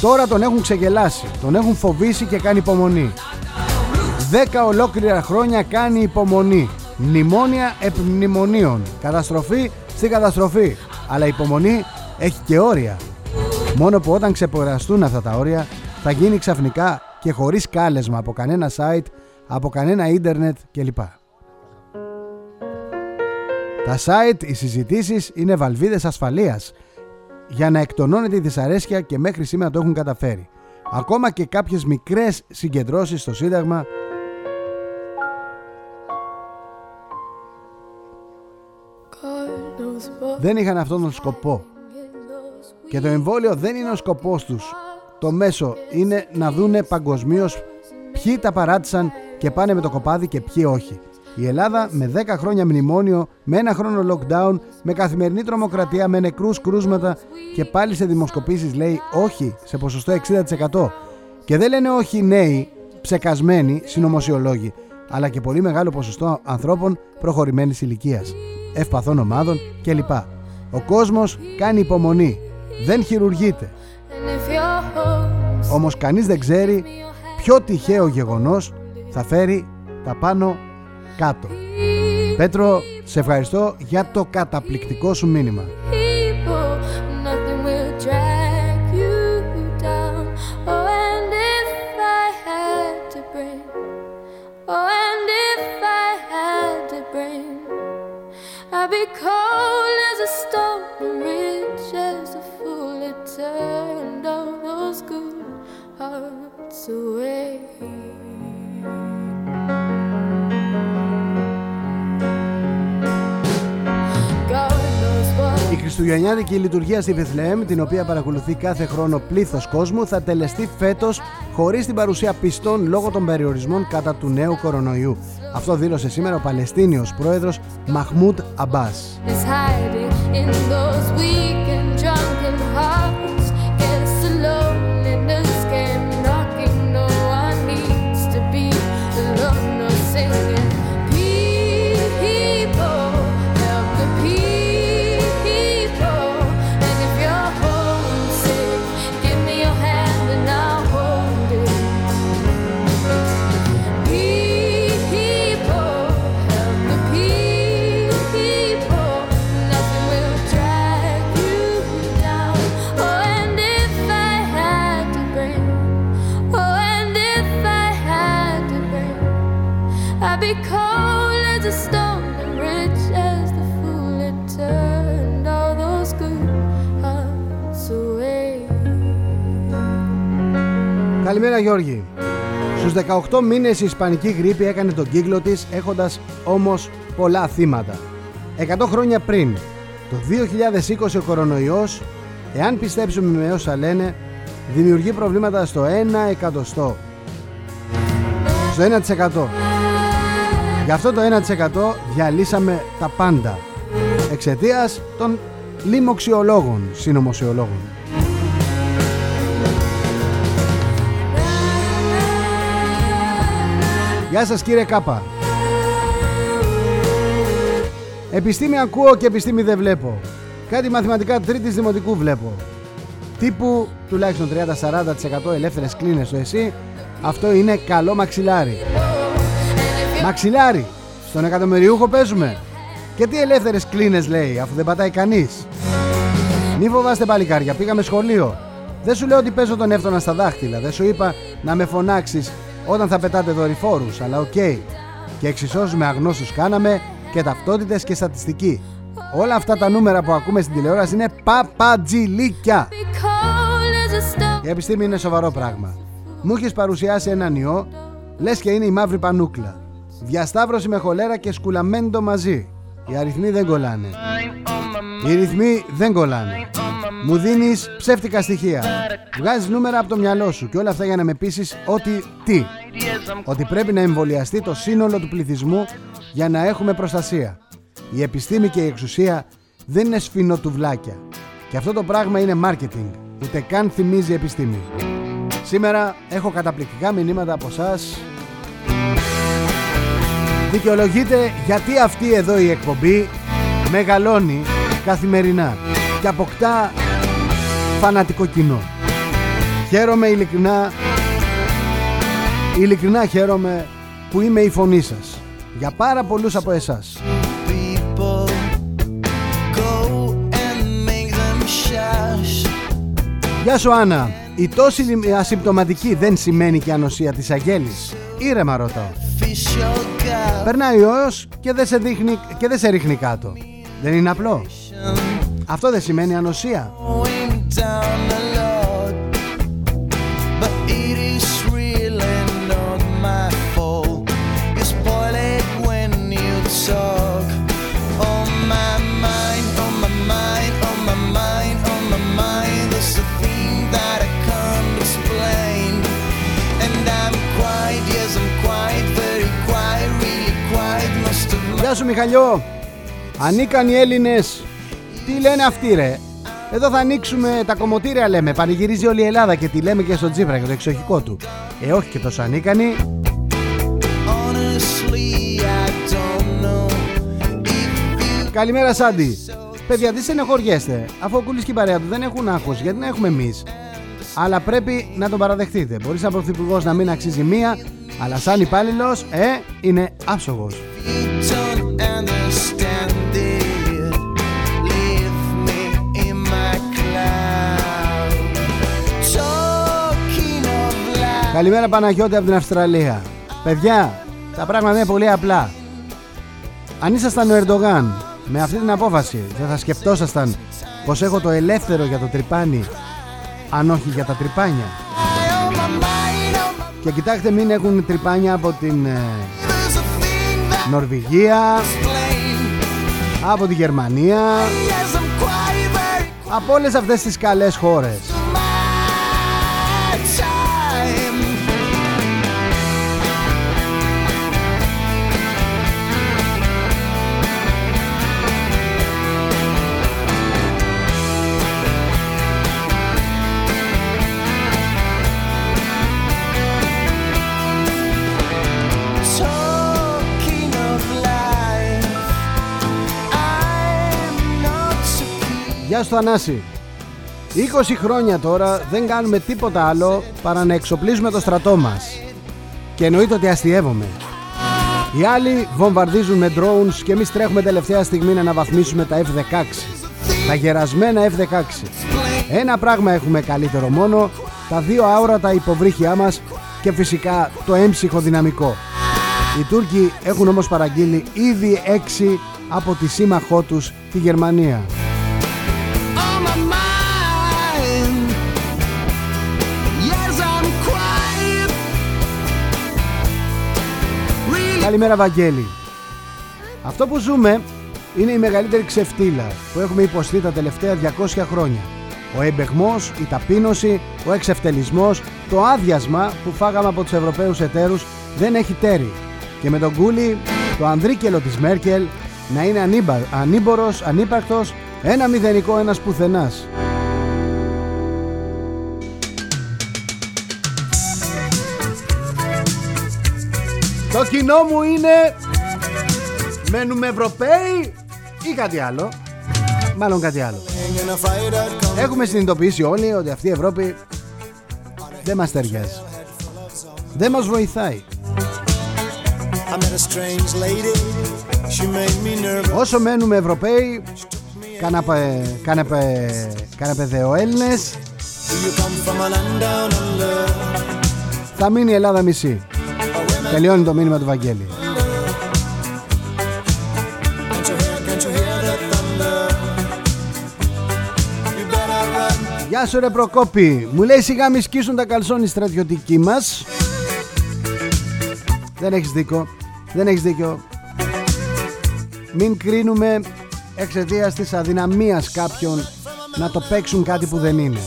Τώρα τον έχουν ξεγελάσει, τον έχουν φοβήσει και κάνει υπομονή. Δέκα ολόκληρα χρόνια κάνει υπομονή. Μνημόνια επί μνημονίων. Καταστροφή στην καταστροφή. Αλλά η υπομονή έχει και όρια. Μόνο που όταν ξεπεραστούν αυτά τα όρια θα γίνει ξαφνικά και χωρίς κάλεσμα από κανένα site, από κανένα ίντερνετ κλπ. Τα site, οι συζητήσεις είναι βαλβίδες ασφαλείας για να εκτονώνεται η δυσαρέσκεια και μέχρι σήμερα το έχουν καταφέρει. Ακόμα και κάποιες μικρές συγκεντρώσεις στο Σύνταγμα δεν είχαν αυτόν τον σκοπό. Και το εμβόλιο δεν είναι ο σκοπός τους. Το μέσο είναι να δούνε παγκοσμίως ποιοι τα παράτησαν και πάνε με το κοπάδι και ποιοι όχι. Η Ελλάδα με 10 χρόνια μνημόνιο, με ένα χρόνο lockdown, με καθημερινή τρομοκρατία, με νεκρούς κρούσματα και πάλι σε δημοσκοπήσεις λέει όχι σε ποσοστό 60%. Και δεν λένε όχι οι νέοι, ψεκασμένοι, συνωμοσιολόγοι, αλλά και πολύ μεγάλο ποσοστό ανθρώπων προχωρημένης ηλικίας, ευπαθών ομάδων κλπ. Ο κόσμος κάνει υπομονή, δεν χειρουργείται. Όμως κανείς δεν ξέρει ποιο τυχαίο γεγονός θα φέρει τα πάνω κάτω. Πέτρο, σε ευχαριστώ για το καταπληκτικό σου μήνυμα. people, nothing will drag you down. Oh, and if I had to bring, oh, and if I had to bring, I'd be cold as a stone away. God knows what. Η Χριστουγεννιάτικη λειτουργία στη Βεθλεέμ, την οποία παρακολουθεί κάθε χρόνο πλήθος κόσμου, θα τελεστεί φέτος χωρίς την παρουσία πιστών λόγω των περιορισμών κατά του νέου κορονοϊού. Αυτό δήλωσε σήμερα ο Παλαιστίνιος πρόεδρος Μαχμούντ Αμπάς. Καλημέρα Γιώργη. Στους 18 μήνες η Ισπανική γρήπη έκανε τον κύκλο της έχοντας όμως πολλά θύματα. 100 χρόνια πριν, το 2020 ο κορονοϊός, εάν πιστέψουμε με όσα λένε, δημιουργεί προβλήματα στο 1 εκατοστό. Στο 1%. Γι' αυτό το 1% διαλύσαμε τα πάντα. Εξαιτίας των λοιμοξιολόγων, συνωμοσιολόγων. Γεια σας κύριε Κάπα. Επιστήμη ακούω και επιστήμη δεν βλέπω. Κάτι μαθηματικά τρίτης δημοτικού βλέπω. Τύπου τουλάχιστον 30-40% ελεύθερες κλίνες στο εσύ. Αυτό είναι καλό μαξιλάρι. Μαξιλάρι. Στον εκατομμυριούχο παίζουμε. Και τι ελεύθερες κλίνες λέει αφού δεν πατάει κανείς. Μη φοβάστε παλικάρια, πήγαμε σχολείο. Δεν σου λέω ότι παίζω τον έφτωνα στα δάχτυλα. Δεν σου είπα να με φωνάξεις όταν θα πετάτε δορυφόρους, αλλά οκ. Και εξισώσεις με αγνώστους κάναμε και ταυτότητες και στατιστική. Όλα αυτά τα νούμερα που ακούμε στην τηλεόραση είναι παπατζιλίκια. Η επιστήμη είναι σοβαρό πράγμα. Μου έχεις παρουσιάσει έναν ιό, λες και είναι η μαύρη πανούκλα. Διασταύρωση με χολέρα και σκουλαμέντο μαζί. Οι αριθμοί δεν κολλάνε. Οι ρυθμοί δεν κολλάνε. Μου δίνεις ψεύτικα στοιχεία. Βγάζεις νούμερα από το μυαλό σου και όλα αυτά για να με πείσεις ότι τι. Ότι πρέπει να εμβολιαστεί το σύνολο του πληθυσμού για να έχουμε προστασία. Η επιστήμη και η εξουσία δεν είναι σφινοτουβλάκια. Και αυτό το πράγμα είναι marketing. Ούτε καν θυμίζει επιστήμη. Σήμερα έχω καταπληκτικά μηνύματα από εσά. Δικαιολογείται γιατί αυτή εδώ η εκπομπή μεγαλώνει καθημερινά και αποκτά φανατικό κοινό. Χαίρομαι ειλικρινά, ειλικρινά χαίρομαι που είμαι η φωνή σας για πάρα πολλούς από εσάς. People go and make them shush. Γεια σου Άννα, η τόση ασυμπτωματική δεν σημαίνει και ανοσία της αγέλης. Ήρεμα ρωτάω. Official guy. Περνάει ο ιός και δεν σε, δείχνει, και δεν σε ρίχνει κάτω. Δεν είναι απλό. Αυτό δεν σημαίνει ανοσία. Σου Μιχαλιό. Ανίκανοι Έλληνες. Τι λένε αυτοί ρε; Εδώ θα ανοίξουμε τα κομμωτήρια λέμε. Πανηγυρίζει όλη η Ελλάδα και τη λέμε και στον Τζίπρα και το εξοχικό του. Ε όχι και τόσο ανίκανοι. honestly, I don't know if you Καλημέρα Σάντι. Παιδιά τι στενεχωριέστε. Αφού ο Κούλης και η παρέα του δεν έχουν άγχος γιατί να έχουμε εμείς. Αλλά πρέπει να τον παραδεχτείτε. Μπορείς σαν πρωθυπουργός να μην αξίζει μία, αλλά σαν υπάλληλος, ε, είναι άψογος. Καλημέρα Παναγιώτη από την Αυστραλία. Παιδιά, τα πράγματα είναι πολύ απλά. Αν ήσασταν ο Ερντογάν με αυτή την απόφαση, δεν θα σκεπτόσασταν πως έχω το ελεύθερο για το τρυπάνι, αν όχι για τα τρυπάνια. On my mind, on my Και κοιτάξτε μην έχουν τρυπάνια από την ε, there's a thing that Νορβηγία, explain. από τη Γερμανία, Yes, I'm quiet, very από όλες αυτές τις καλές χώρες. Γεια σου Θανάση. 20 χρόνια τώρα δεν κάνουμε τίποτα άλλο παρά να εξοπλίζουμε το στρατό μας. Και εννοείται ότι αστειεύομαι. Οι άλλοι βομβαρδίζουν με drones και εμείς τρέχουμε τελευταία στιγμή να αναβαθμίσουμε τα F-16. Τα γερασμένα F-16. Ένα πράγμα έχουμε καλύτερο μόνο, τα δύο αόρατα υποβρύχια μας και φυσικά το έμψυχο δυναμικό. Οι Τούρκοι έχουν όμως παραγγείλει ήδη 6 από τη σύμμαχό τους τη Γερμανία. Καλημέρα Βαγγέλη. Αυτό που ζούμε είναι η μεγαλύτερη ξεφτύλα που έχουμε υποστεί τα τελευταία 200 χρόνια. Ο εμπεγμός, η ταπείνωση, ο εξευτελισμός, το άδειασμα που φάγαμε από τους Ευρωπαίους εταίρους δεν έχει τέρι. Και με τον κούλι, το ανδρίκελο της Μέρκελ να είναι ανήμπα, ανήμπορος, ανύπαρκτος, ένα μηδενικό ένας πουθενάς. Το κοινό μου είναι Μένουμε Ευρωπαίοι ή κάτι άλλο. Μάλλον κάτι άλλο. Έχουμε συνειδητοποιήσει όλοι ότι αυτή η Ευρώπη δεν μας ταιριάζει. Δεν μας βοηθάει. I met a strange lady. She made me nervous. Όσο μένουμε Ευρωπαίοι, κάναπε, κάναπε, κάναπε δεοέλληνες, You come from a land down under. θα μείνει η Ελλάδα μισή. Τελειώνει το μήνυμα του Βαγγέλη. Can't you hear, can't you hear the thunder? You better run. Γεια σου ρε Προκόπη Μου λέει σιγά μη σκίσουν τα καλσόνι στρατιωτικοί μας Δεν έχεις δίκιο Δεν έχεις δίκιο Μην κρίνουμε εξαιτίας της αδυναμίας κάποιων να το παίξουν κάτι που δεν είναι.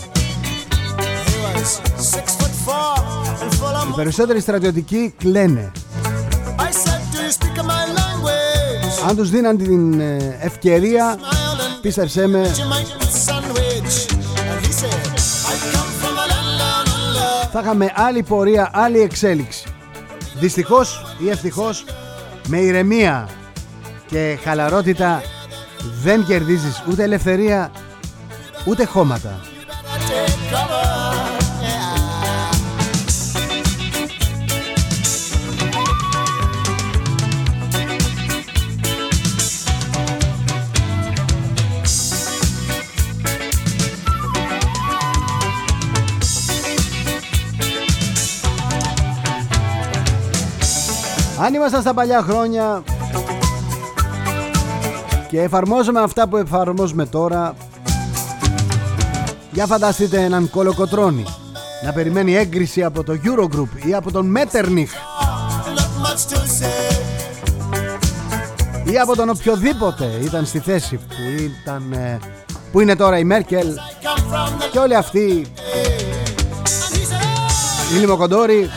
Περισσότεροι στρατιωτικοί κλαίνε. I said, Do you speak my language? Αν τους δίναν την ε, ευκαιρία, πίστεψέ με, You might eat sandwich; And he said, I come from a land down under. θα είχαμε άλλη πορεία, άλλη εξέλιξη. Δυστυχώς ή ευτυχώς, με ηρεμία και χαλαρότητα δεν κερδίζεις ούτε ελευθερία, ούτε χώματα. Αν ήμασταν στα παλιά χρόνια και εφαρμόζουμε αυτά που εφαρμόζουμε τώρα, για φανταστείτε έναν κολοκοτρώνη να περιμένει έγκριση από το Eurogroup ή από τον Metternich Not much to say. ή από τον οποιοδήποτε ήταν στη θέση που, ήταν, ε, που είναι τώρα η Μέρκελ Come from the και όλοι αυτοί And he said, οι λιμοκοντόροι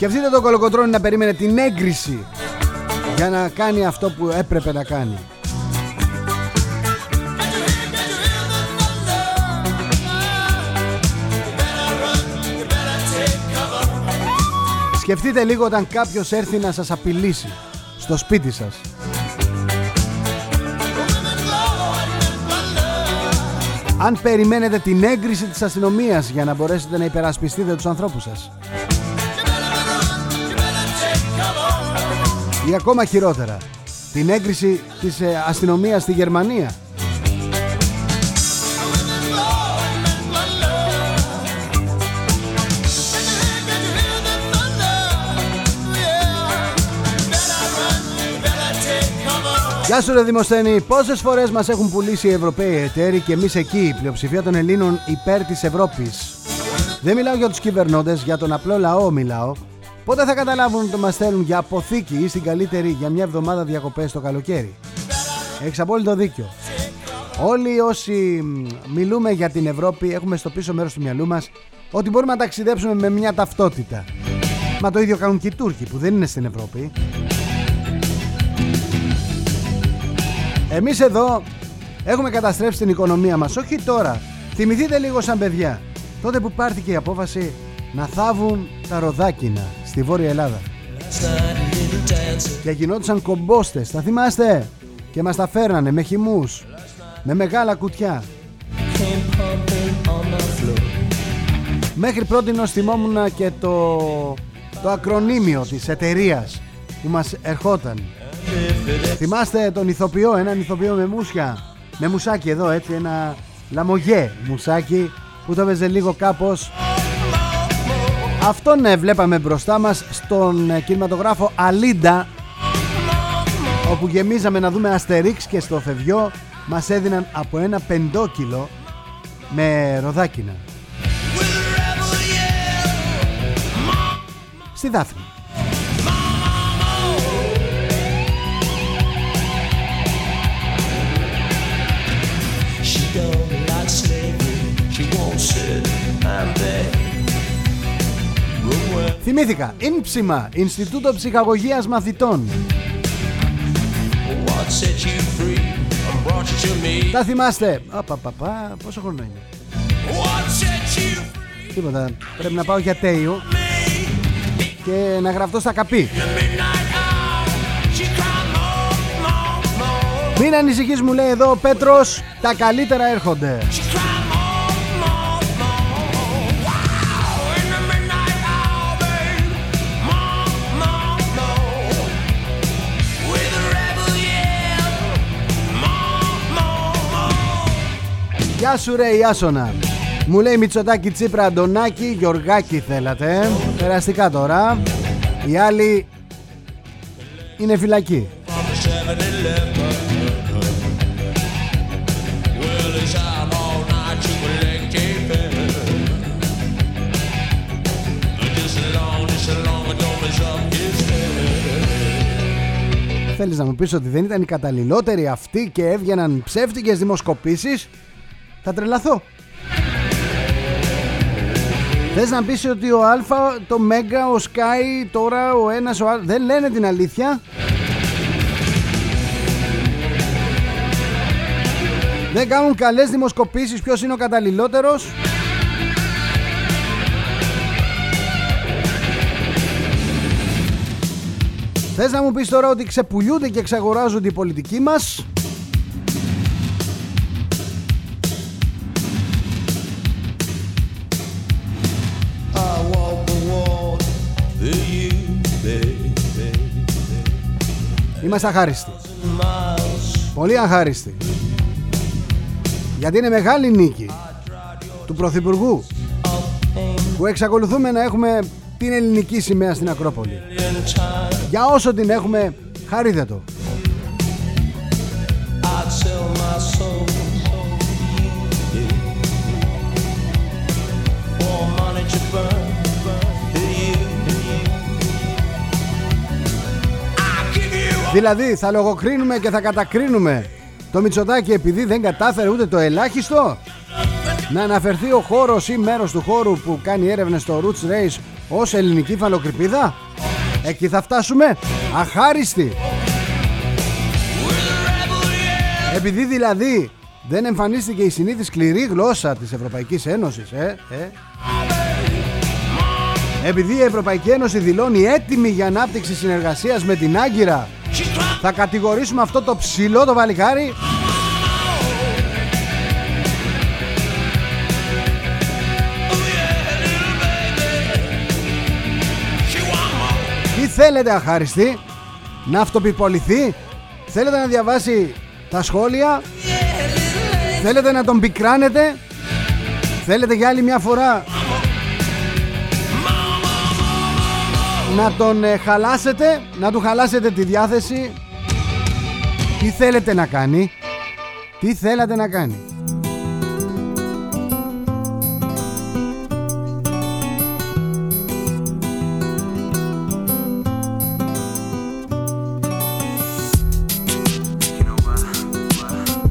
σκεφτείτε τον κολοκοτρώνη να περίμενε την έγκριση για να κάνει αυτό που έπρεπε να κάνει. Σκεφτείτε λίγο όταν κάποιος έρθει να σας απειλήσει στο σπίτι σας. Αν περιμένετε την έγκριση της αστυνομίας για να μπορέσετε να υπερασπιστείτε τους ανθρώπους σας Ή ακόμα χειρότερα Την έγκριση της ε, αστυνομίας στη Γερμανία Γεια σου ρε Δημοσθένη, πόσες φορές μας έχουν πουλήσει οι Ευρωπαίοι εταίροι και εμείς εκεί, η πλειοψηφία των Ελλήνων υπέρ της Ευρώπης; Δεν μιλάω για τους κυβερνώντες, για τον απλό λαό μιλάω. Πότε θα καταλάβουν ότι μας στέλνουν για αποθήκη ή στην καλύτερη για μια εβδομάδα διακοπές το καλοκαίρι; Έχεις απόλυτο δίκιο. Όλοι όσοι μ, μιλούμε για την Ευρώπη έχουμε στο πίσω μέρος του μυαλού μας ότι μπορούμε να ταξιδέψουμε με μια ταυτότητα. Μα το ίδιο κάνουν και οι Τούρκοι που δεν είναι στην Ευρώπη. Εμείς εδώ έχουμε καταστρέψει την οικονομία μας, όχι τώρα. Θυμηθείτε λίγο σαν παιδιά. Τότε που πάρθηκε η απόφαση να θάβουν τα ροδάκινα στη Βόρεια Ελλάδα. Και γινόντουσαν κομπόστες, τα θυμάστε; Και μας τα φέρνανε με χυμούς, με μεγάλα κουτιά. Μέχρι πρώτη θυμόμουν και το, το ακρονίμιο της εταιρείας που μας ερχόταν. Θυμάστε τον ηθοποιό, έναν ηθοποιό με μουσια, με μουσάκι εδώ έτσι, ένα λαμογέ μουσάκι που το έπαιζε λίγο κάπως. Αυτόν ε, βλέπαμε μπροστά μας στον ε, κινηματογράφο Αλίντα όπου γεμίζαμε να δούμε Αστερίξ και στο φευγιό μας έδιναν από ένα πεντόκιλο με ροδάκινα. Στη Δάφνη. Θυμήθηκα, Ίνψιμα, Ινστιτούτο Ψυχαγωγίας Μαθητών. what set you free and brought you to me? Τα θυμάστε. Απαπαπα, πόσο χρόνο είναι; What set you free? Τίποτα. Πρέπει να πάω για τέιο και να γραφτώ στα καπί. Midnight hour. She cried more, more, more. Μην ανησυχείς μου λέει εδώ ο Πέτρος Τα καλύτερα έρχονται Γεια σου ρε Ιάσονα Μου λέει Μητσοτάκη Τσίπρα Αντωνάκη Γιωργάκη θέλατε. Ε. Περαστικά τώρα. Οι άλλοι Είναι φυλακοί Θέλεις να μου πεις ότι δεν ήταν οι καταλληλότεροι αυτοί και έβγαιναν ψεύτικες δημοσκοπήσεις; Θα τρελαθώ. Θες να πεις ότι ο Α, το Μέγκα, ο Sky, τώρα ο ένας, ο άλλος Δεν λένε την αλήθεια; Δεν κάνουν καλές δημοσκοπήσεις ποιος είναι ο καταλληλότερος; Θες να μου πεις τώρα ότι ξεπουλιούνται και εξαγοράζονται οι πολιτικοί μας; Είμαστε αχάριστοι. Πολύ αχάριστοι. Γιατί είναι μεγάλη νίκη Του Πρωθυπουργού Που εξακολουθούμε να έχουμε την ελληνική σημαία στην Ακρόπολη. Για όσο την έχουμε χαρείτε το Δηλαδή θα λογοκρίνουμε και θα κατακρίνουμε. Το Μητσοτάκι επειδή δεν κατάφερε ούτε το ελάχιστο να αναφερθεί ο χώρος ή μέρος του χώρου που κάνει έρευνες στο Roots Race ως ελληνική φαλοκρηπίδα Εκεί θα φτάσουμε. Αχάριστοι Επειδή δηλαδή δεν εμφανίστηκε η συνήθι σκληρή γλώσσα της Ευρωπαϊκής Ένωσης ε, ε. Επειδή η Ευρωπαϊκή Ένωση δηλώνει έτοιμη για ανάπτυξη συνεργασίας με την Άγκυρα Θα κατηγορήσουμε αυτό το ψηλό το βαλικάρι Τι θέλετε αχάριστη Να αυτοπιποληθεί; Θέλετε να διαβάσει τα σχόλια; Θέλετε να τον πικράνετε; Θέλετε για άλλη μια φορά Να τον ε, χαλάσετε Να του χαλάσετε τη διάθεση Τι θέλετε να κάνει; Τι θέλατε να κάνει;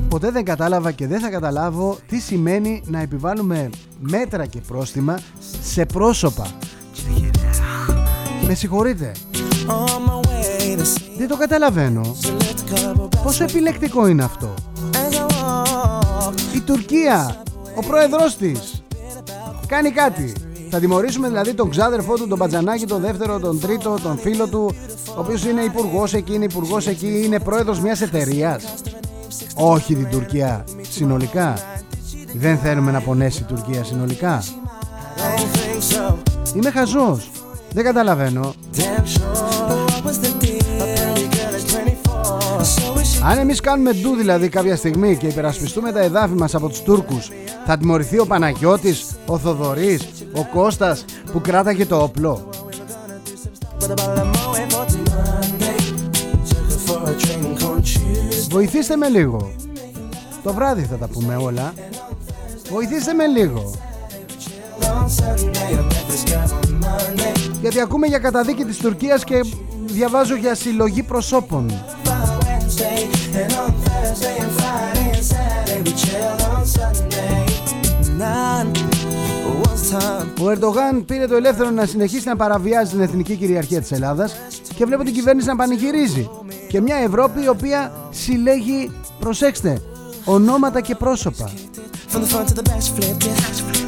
Ποτέ δεν κατάλαβα και δεν θα καταλάβω τι σημαίνει να επιβάλλουμε μέτρα και πρόστιμα σε πρόσωπα. Με συγχωρείτε. Δεν το καταλαβαίνω. Πόσο επιλεκτικό είναι αυτό. Η Τουρκία, ο πρόεδρος της, κάνει κάτι. Θα τιμωρήσουμε δηλαδή τον ξάδερφό του, τον Πατζανάκη, τον δεύτερο, τον τρίτο, τον φίλο του, ο οποίος είναι υπουργός εκεί, είναι υπουργός εκεί, είναι πρόεδρος μιας εταιρείας. Όχι την Τουρκία συνολικά. Δεν θέλουμε να πονέσει η Τουρκία συνολικά. Είμαι χαζός. Δεν καταλαβαίνω. Αν εμείς κάνουμε ντου δηλαδή κάποια στιγμή και υπερασπιστούμε τα εδάφη μας από τους Τούρκους θα τιμωρηθεί ο Παναγιώτης, ο Θοδωρής, ο Κώστας που κράταγε το όπλο; Βοηθήστε με λίγο. Το βράδυ θα τα πούμε όλα. Βοηθήστε με λίγο. Γιατί ακούμε για καταδίκη της Τουρκίας και διαβάζω για συλλογή προσώπων. Ο Ερντογάν πήρε το ελεύθερο να συνεχίσει να παραβιάζει την εθνική κυριαρχία της Ελλάδας και βλέπω την κυβέρνηση να πανηγυρίζει. Και μια Ευρώπη η οποία συλλέγει, προσέξτε, ονόματα και πρόσωπα. From the front to the back, she flipped it. And I,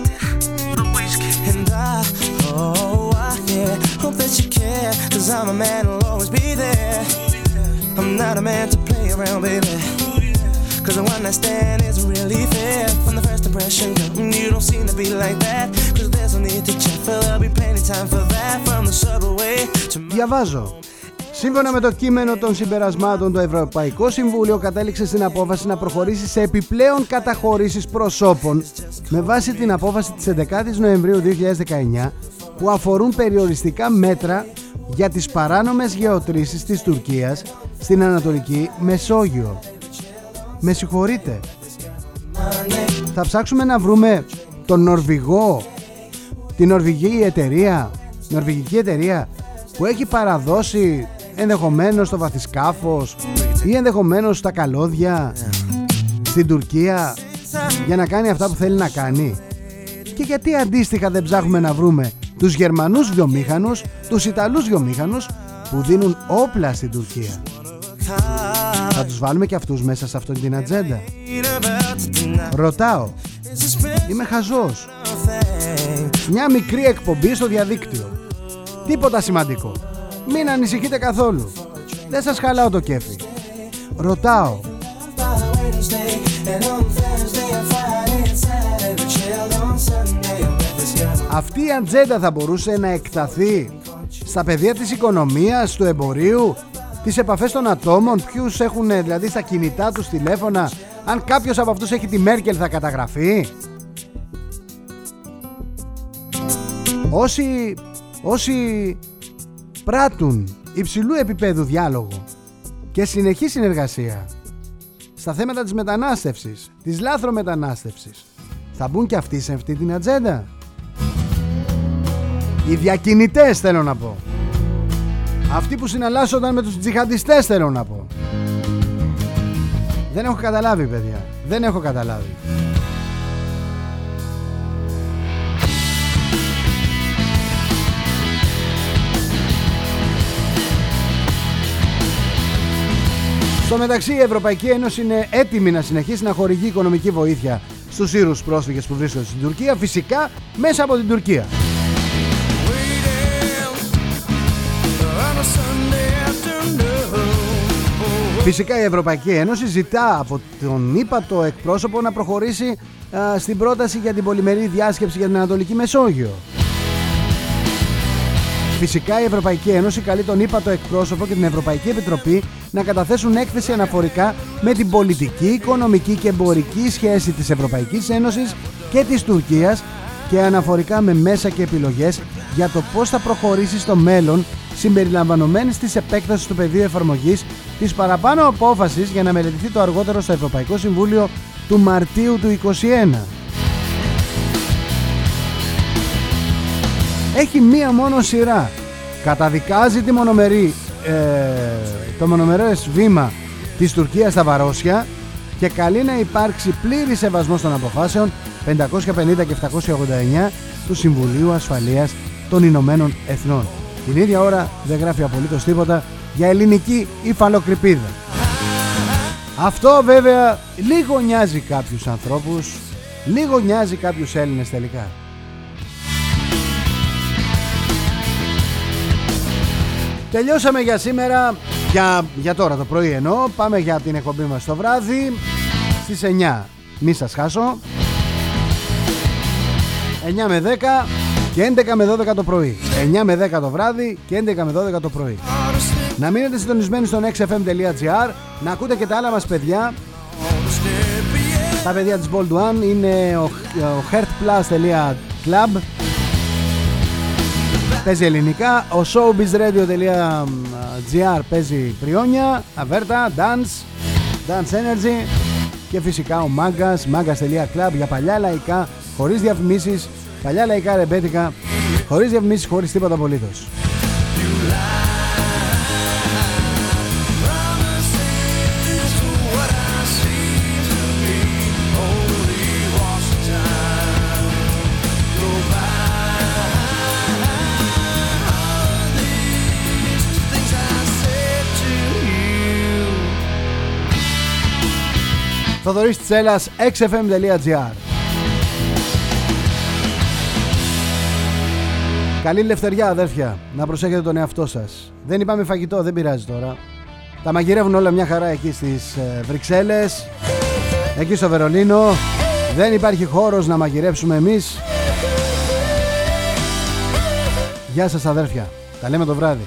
Διαβάζω. Σύμφωνα με το κείμενο των συμπερασμάτων, το Ευρωπαϊκό Συμβούλιο κατέληξε στην απόφαση να προχωρήσει σε επιπλέον καταχωρήσεις προσώπων με βάση την απόφαση της 11ης Νοεμβρίου 2019 που αφορούν περιοριστικά μέτρα για τις παράνομες γεωτρήσεις της Τουρκίας στην Ανατολική Μεσόγειο. Με συγχωρείτε. Θα ψάξουμε να βρούμε τον Νορβηγό, την Νορβηγική εταιρεία, νορβηγική εταιρεία που έχει παραδώσει ενδεχομένως το βαθισκάφος ή ενδεχομένως τα καλώδια στην Τουρκία για να κάνει αυτά που θέλει να κάνει. Και γιατί αντίστοιχα δεν ψάχνουμε να βρούμε τους Γερμανούς βιομήχανους, τους Ιταλούς βιομήχανους που δίνουν όπλα στην Τουρκία. Θα τους βάλουμε και αυτούς μέσα σε αυτή την ατζέντα. Ρωτάω. Είμαι χαζός. Μια μικρή εκπομπή στο διαδίκτυο. Τίποτα σημαντικό. Μην ανησυχείτε καθόλου. Δεν σας χαλάω το κέφι. Ρωτάω. Αυτή η ατζέντα θα μπορούσε να εκταθεί στα πεδία της οικονομίας, του εμπορίου, τις επαφές των ατόμων, ποιους έχουν δηλαδή στα κινητά τους τηλέφωνα, αν κάποιος από αυτούς έχει τη Μέρκελ θα καταγραφεί. Όσοι, όσοι πράττουν υψηλού επίπεδου διάλογο και συνεχή συνεργασία στα θέματα της μετανάστευσης, της λάθρο μετανάστευσης, θα μπουν και αυτοί σε αυτή την ατζέντα. Οι διακινητές θέλω να πω. Αυτοί που συναλλάσσονταν με τους τζιχαντιστές θέλω να πω. Δεν έχω καταλάβει παιδιά. Δεν έχω καταλάβει. Στο μεταξύ η Ευρωπαϊκή Ένωση είναι έτοιμη να συνεχίσει να χορηγεί οικονομική βοήθεια στους Σύρους πρόσφυγες που βρίσκονται στην Τουρκία, φυσικά μέσα από την Τουρκία. Φυσικά η Ευρωπαϊκή Ένωση ζητά από τον ύπατο εκπρόσωπο να προχωρήσει α, στην πρόταση για την πολυμερή διάσκεψη για την Ανατολική Μεσόγειο. Φυσικά η Ευρωπαϊκή Ένωση καλεί τον ύπατο εκπρόσωπο και την Ευρωπαϊκή Επιτροπή να καταθέσουν έκθεση αναφορικά με την πολιτική, οικονομική και εμπορική σχέση της Ευρωπαϊκής Ένωσης και της Τουρκίας και αναφορικά με μέσα και επιλογές για το πώς θα προχωρήσει στο μέλλον συμπεριλαμβανομένης της επέκτασης του πεδίου εφαρμογής της παραπάνω απόφασης για να μελετηθεί το αργότερο στο Ευρωπαϊκό Συμβούλιο του Μαρτίου του 2021. Έχει μία μόνο σειρά. Καταδικάζει τη μονομερή, ε, το μονομερές βήμα της Τουρκίας στα Βαρόσια και καλεί να υπάρξει πλήρη σεβασμός των αποφάσεων 550 και 789 του Συμβουλίου Ασφαλείας των Ηνωμένων Εθνών. Την ίδια ώρα δεν γράφει απολύτως τίποτα για ελληνική υφαλοκρηπίδα. Αυτό βέβαια λίγο νοιάζει κάποιους ανθρώπους, λίγο νοιάζει κάποιους Έλληνες τελικά. Τελειώσαμε για σήμερα, για, για τώρα το πρωί εννοώ, πάμε για την εκπομπή μας το βράδυ στις 9. Μη σας χάσω. 9 με 10 και 11 με 12 το πρωί. 9 με 10 το βράδυ και 11 με 12 το πρωί. Να μείνετε συντονισμένοι στο nextfm.gr να ακούτε και τα άλλα μας παιδιά. Τα παιδιά της Bold One είναι ο, ο heartplus.club Παίζει ελληνικά, ο showbizradio.gr παίζει πριόνια, αβέρτα, dance, dance energy και φυσικά ο Magas, magas.club για παλιά λαϊκά, χωρίς διαφημίσεις, παλιά λαϊκά ρεμπέτικα, χωρίς διαφημίσεις, χωρίς τίποτα απολύτως. Θοδωρής Τσέλας xfm.gr Καλή ελευθεριά αδέρφια Να προσέχετε τον εαυτό σας Δεν είπαμε φαγητό δεν πειράζει τώρα Τα μαγειρεύουν όλα μια χαρά εκεί στις ε, Βρυξέλλες Εκεί στο Βερολίνο δεν υπάρχει χώρος να μαγειρέψουμε εμείς. Γεια σας αδέρφια. Τα λέμε το βράδυ.